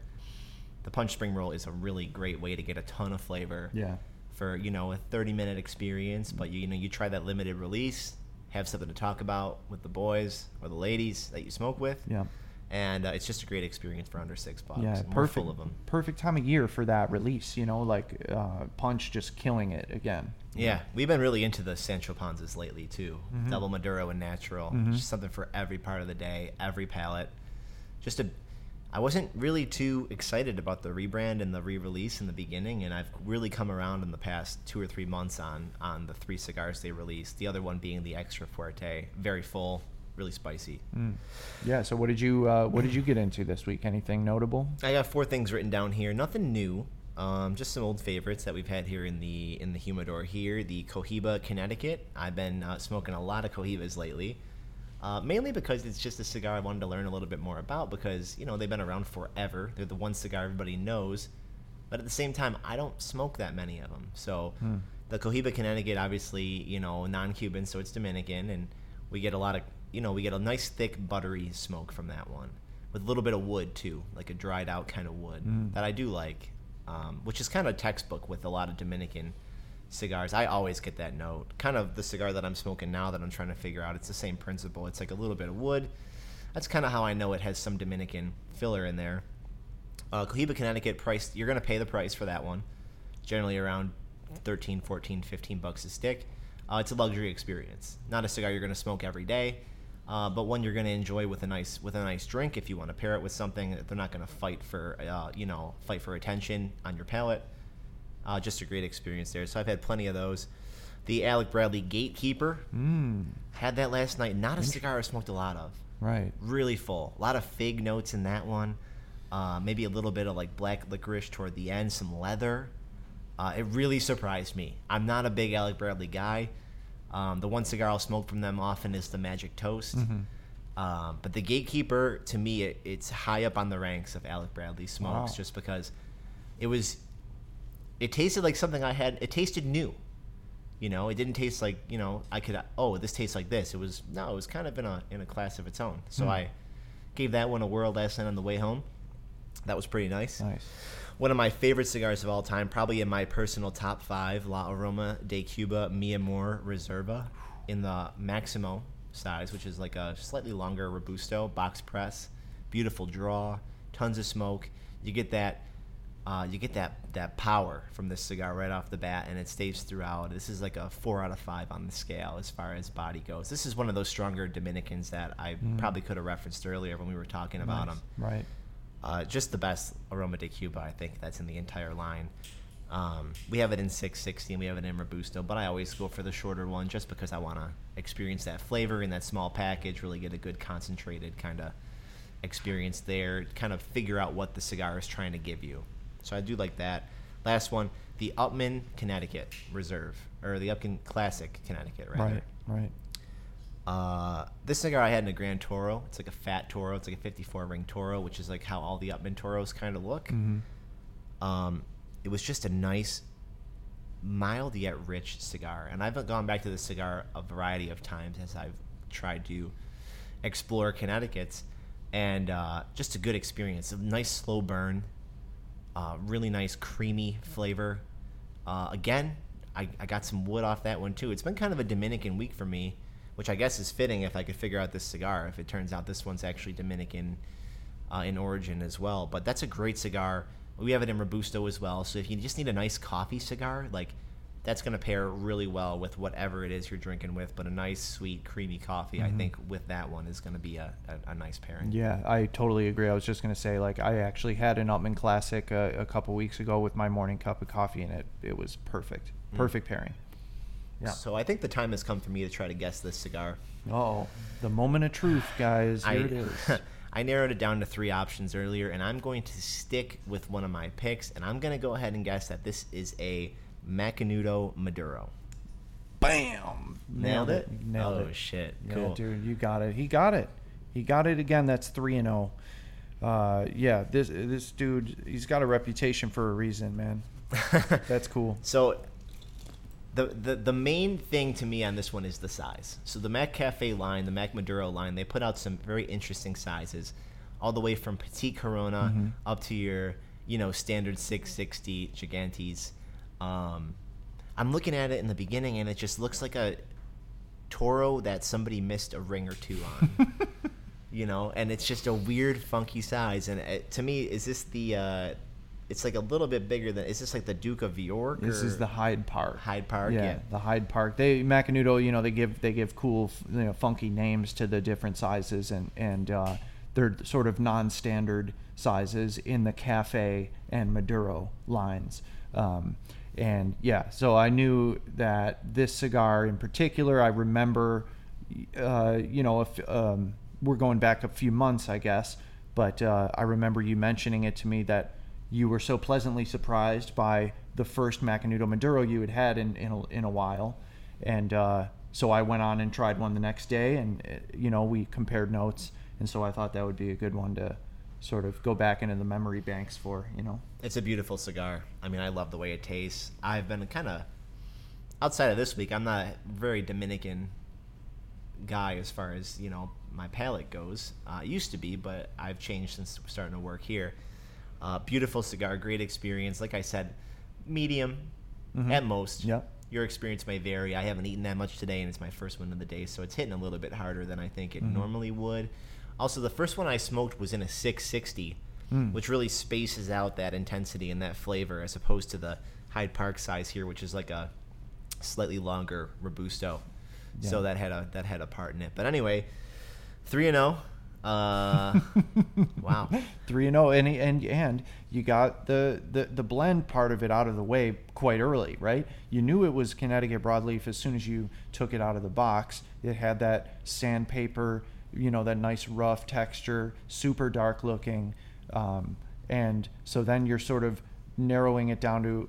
the punch spring roll is a really great way to get a ton of flavor. Yeah. For you know a 30 minute experience, but you, you know you try that limited release, have something to talk about with the boys or the ladies that you smoke with. Yeah. And uh, it's just a great experience for under six bucks. Yeah, perfect. Full of them. Perfect time of year for that release. You know, like uh, Punch just killing it again. Yeah, we've been really into the Sancho Panzas lately too. Mm-hmm. Double Maduro and natural. Mm-hmm. Just something for every part of the day, every palate. Just a I wasn't really too excited about the rebrand and the re-release in the beginning, and I've really come around in the past two or three months on on the three cigars they released. The other one being the Extra Fuerte, very full, really spicy. Mm. Yeah. So what did you uh, what did you get into this week? Anything notable? I got four things written down here. Nothing new. Um, just some old favorites that we've had here in the in the humidor here. The Cohiba Connecticut. I've been uh, smoking a lot of Cohibas lately. Uh, mainly because it's just a cigar I wanted to learn a little bit more about because, you know, they've been around forever. They're the one cigar everybody knows. But at the same time, I don't smoke that many of them. So hmm. the Cohiba Connecticut, obviously, you know, non Cuban, so it's Dominican. And we get a lot of, you know, we get a nice thick buttery smoke from that one with a little bit of wood too, like a dried out kind of wood mm. that I do like, um, which is kind of textbook with a lot of Dominican cigars, I always get that note. Kind of the cigar that I'm smoking now that I'm trying to figure out. It's the same principle. It's like a little bit of wood. That's kind of how I know it has some Dominican filler in there. Uh, Cohiba, Connecticut, price you're going to pay the price for that one. Generally around 13, 14, 15 bucks a stick. Uh, it's a luxury experience. Not a cigar you're going to smoke every day, uh, but one you're going to enjoy with a nice with a nice drink. If you want to pair it with something, they're not going to fight for uh, you know fight for attention on your palate. Uh, just a great experience there. So I've had plenty of those. The Alec Bradley Gatekeeper mm. had that last night. Not a cigar I smoked a lot of. Right. Really full. A lot of fig notes in that one. Uh, maybe a little bit of like black licorice toward the end. Some leather. Uh, it really surprised me. I'm not a big Alec Bradley guy. Um, the one cigar I'll smoke from them often is the Magic Toast. Mm-hmm. Um, but the Gatekeeper, to me, it, it's high up on the ranks of Alec Bradley smokes, wow. just because it was it tasted like something I had. It tasted new. You know, it didn't taste like you know I could. Oh, this tastes like this. It was no. It was kind of in a in a class of its own. So mm. I gave that one a whirl last night on the way home. That was pretty nice. Nice. One of my favorite cigars of all time, probably in my personal top five, La Aroma de Cuba Mi Amor Reserva in the Maximo size, which is like a slightly longer Robusto box press. Beautiful draw, tons of smoke. You get that uh, you get that that power from this cigar right off the bat, and it stays throughout. This is like a four out of five on the scale as far as body goes. This is one of those stronger Dominicans that I mm. probably could have referenced earlier when we were talking about nice. them. Right. Uh, just the best aroma de Cuba, I think, that's in the entire line. Um, we have it in 660 and we have it in Robusto, but I always go for the shorter one just because I want to experience that flavor in that small package, really get a good concentrated kind of experience there, kind of figure out what the cigar is trying to give you. So I do like that. Last one, the Upmann Connecticut Reserve, or the Upmann Classic Connecticut, rather. Right, right. Uh, this cigar I had in a Grand Toro. It's like a fat Toro. It's like a 54 ring Toro, which is like how all the Upmann Toros kind of look. Mhm. Um, it was just a nice, mild yet rich cigar. And I've gone back to this cigar a variety of times as I've tried to explore Connecticut's, and uh, just a good experience. A nice slow burn, uh, really nice creamy flavor. Uh, again, I, I got some wood off that one too. It's been kind of a Dominican week for me, which I guess is fitting if I could figure out this cigar. If it turns out this one's actually Dominican uh, in origin as well. But that's a great cigar. We have it in Robusto as well. So if you just need a nice coffee cigar, like that's going to pair really well with whatever it is you're drinking with. But a nice, sweet, creamy coffee, I Mhm. think, with that one is going to be a, a, a nice pairing. Yeah, I totally agree. I was just gonna say, like, I actually had an Upmann Classic uh, a couple weeks ago with my morning cup of coffee, and it it was perfect, Mm. perfect pairing. Yeah. So I think the time has come for me to try to guess this cigar. Oh, the moment of truth, guys. Here I, it is. I narrowed it down to three options earlier, and I'm going to stick with one of my picks, and I'm going to go ahead and guess that this is a Macanudo Maduro. Bam! Nailed it? Nailed Oh, it. shit. Yeah, Cool. dude, you got it. He got it. He got it again. That's three and zero. Uh, yeah, this this dude, he's got a reputation for a reason, man. That's cool. So the, the the main thing to me on this one is the size. So the Mac Cafe line, the Mac Maduro line, they put out some very interesting sizes, all the way from Petite Corona Mhm. up to your you know standard 660 Gigantes. Um, I'm looking at it in the beginning, and it just looks like a Toro that somebody missed a ring or two on. you know, and it's just a weird, funky size. And it, to me, is this the? Uh, it's like a little bit bigger than. Is this like the Duke of York? This is the Hyde Park. Hyde Park, yeah. the Hyde Park. They Macanudo, you know, they give they give cool, you know, funky names to the different sizes, and and uh, they're sort of non-standard sizes in the cafe and Maduro lines. Um, and yeah, so I knew that this cigar in particular, I remember, uh, you know, if um, we're going back a few months, I guess, but uh, I remember you mentioning it to me that you were so pleasantly surprised by the first Macanudo Maduro you had had in in a, in a while, and uh, so I went on and tried one the next day, and uh, you know we compared notes, and so I thought that would be a good one to sort of go back into the memory banks for, you know. It's a beautiful cigar. I mean, I love the way it tastes. I've been kind of outside of this week. I'm not a very Dominican guy as far as you know my palate goes. Uh, used to be, but I've changed since starting to work here. Uh, beautiful cigar, great experience. Like I said, medium Mhm. at most. Yep. Your experience may vary. I haven't eaten that much today, and it's my first one of the day, so it's hitting a little bit harder than I think it Mhm. normally would. Also, the first one I smoked was in a 660, Mm. which really spaces out that intensity and that flavor as opposed to the Hyde Park size here, which is like a slightly longer robusto. So that had a that had a part in it. But anyway, three and zero. Uh, wow. Three and zero, and and and you got the, the the blend part of it out of the way quite early, right? You knew it was Connecticut broadleaf as soon as you took it out of the box. It had that sandpaper, you know, that nice rough texture, super dark looking, um, and so then you're sort of narrowing it down to,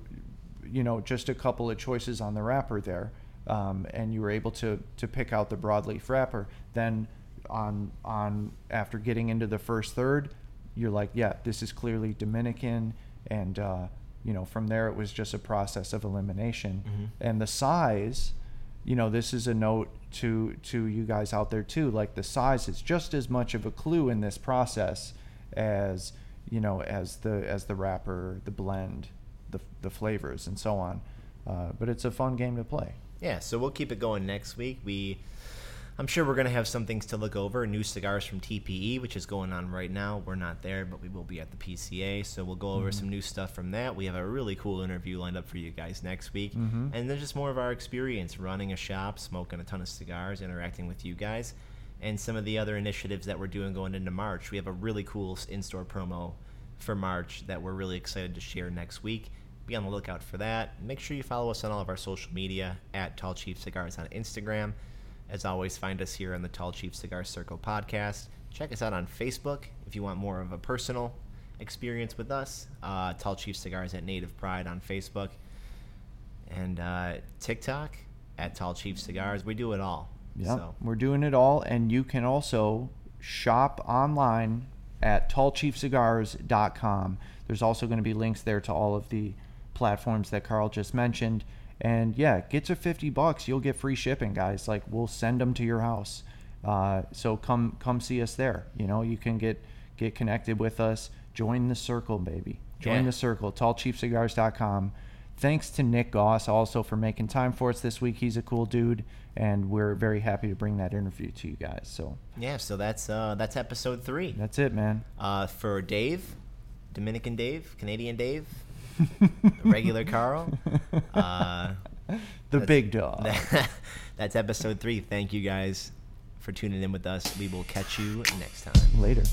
you know, just a couple of choices on the wrapper there, um, and you were able to to pick out the broadleaf wrapper. Then on on after getting into the first third, you're like, yeah, this is clearly Dominican, and uh, you know from there it was just a process of elimination, Mhm. and the size. You know, this is a note to to you guys out there too. Like the size is just as much of a clue in this process as you know as the as the wrapper, the blend, the the flavors, and so on. Uh, but it's a fun game to play. Yeah, so we'll keep it going next week. We, I'm sure we're gonna have some things to look over. New cigars from TPE, which is going on right now. We're not there, but we will be at the PCA, so we'll go over Mhm. some new stuff from that. We have a really cool interview lined up for you guys next week, Mhm. and then just more of our experience running a shop, smoking a ton of cigars, interacting with you guys, and some of the other initiatives that we're doing going into March. We have a really cool in-store promo for March that we're really excited to share next week. be on the lookout for that. Make sure you follow us on all of our social media at Tall Chief Cigars on Instagram. As always, find us here on the Tall Chief Cigar Circle podcast. Check us out on Facebook if you want more of a personal experience with us. Uh, Tall Chief Cigars at Native Pride on Facebook. And uh, TikTok at Tall Chief Cigars. We do it all. Yeah, So, we're doing it all, and you can also shop online at tallchiefcigars.com. There's also going to be links there to all of the platforms that Carl just mentioned. And yeah, get to 50 bucks, you'll get free shipping, guys. Like we'll send them to your house. Uh, so come come see us there. You know, you can get get connected with us. Join the circle, baby. Join Yeah. the circle. Tallchiefcigars.com. Thanks to Nick Goss also for making time for us this week. He's a cool dude, and we're very happy to bring that interview to you guys. So yeah, so that's uh, that's episode three. that's it, man. Uh, for Dave, Dominican Dave, Canadian Dave, regular Carl. Uh, the big dog. that's episode three. Thank you guys for tuning in with us. We will catch you next time. Later.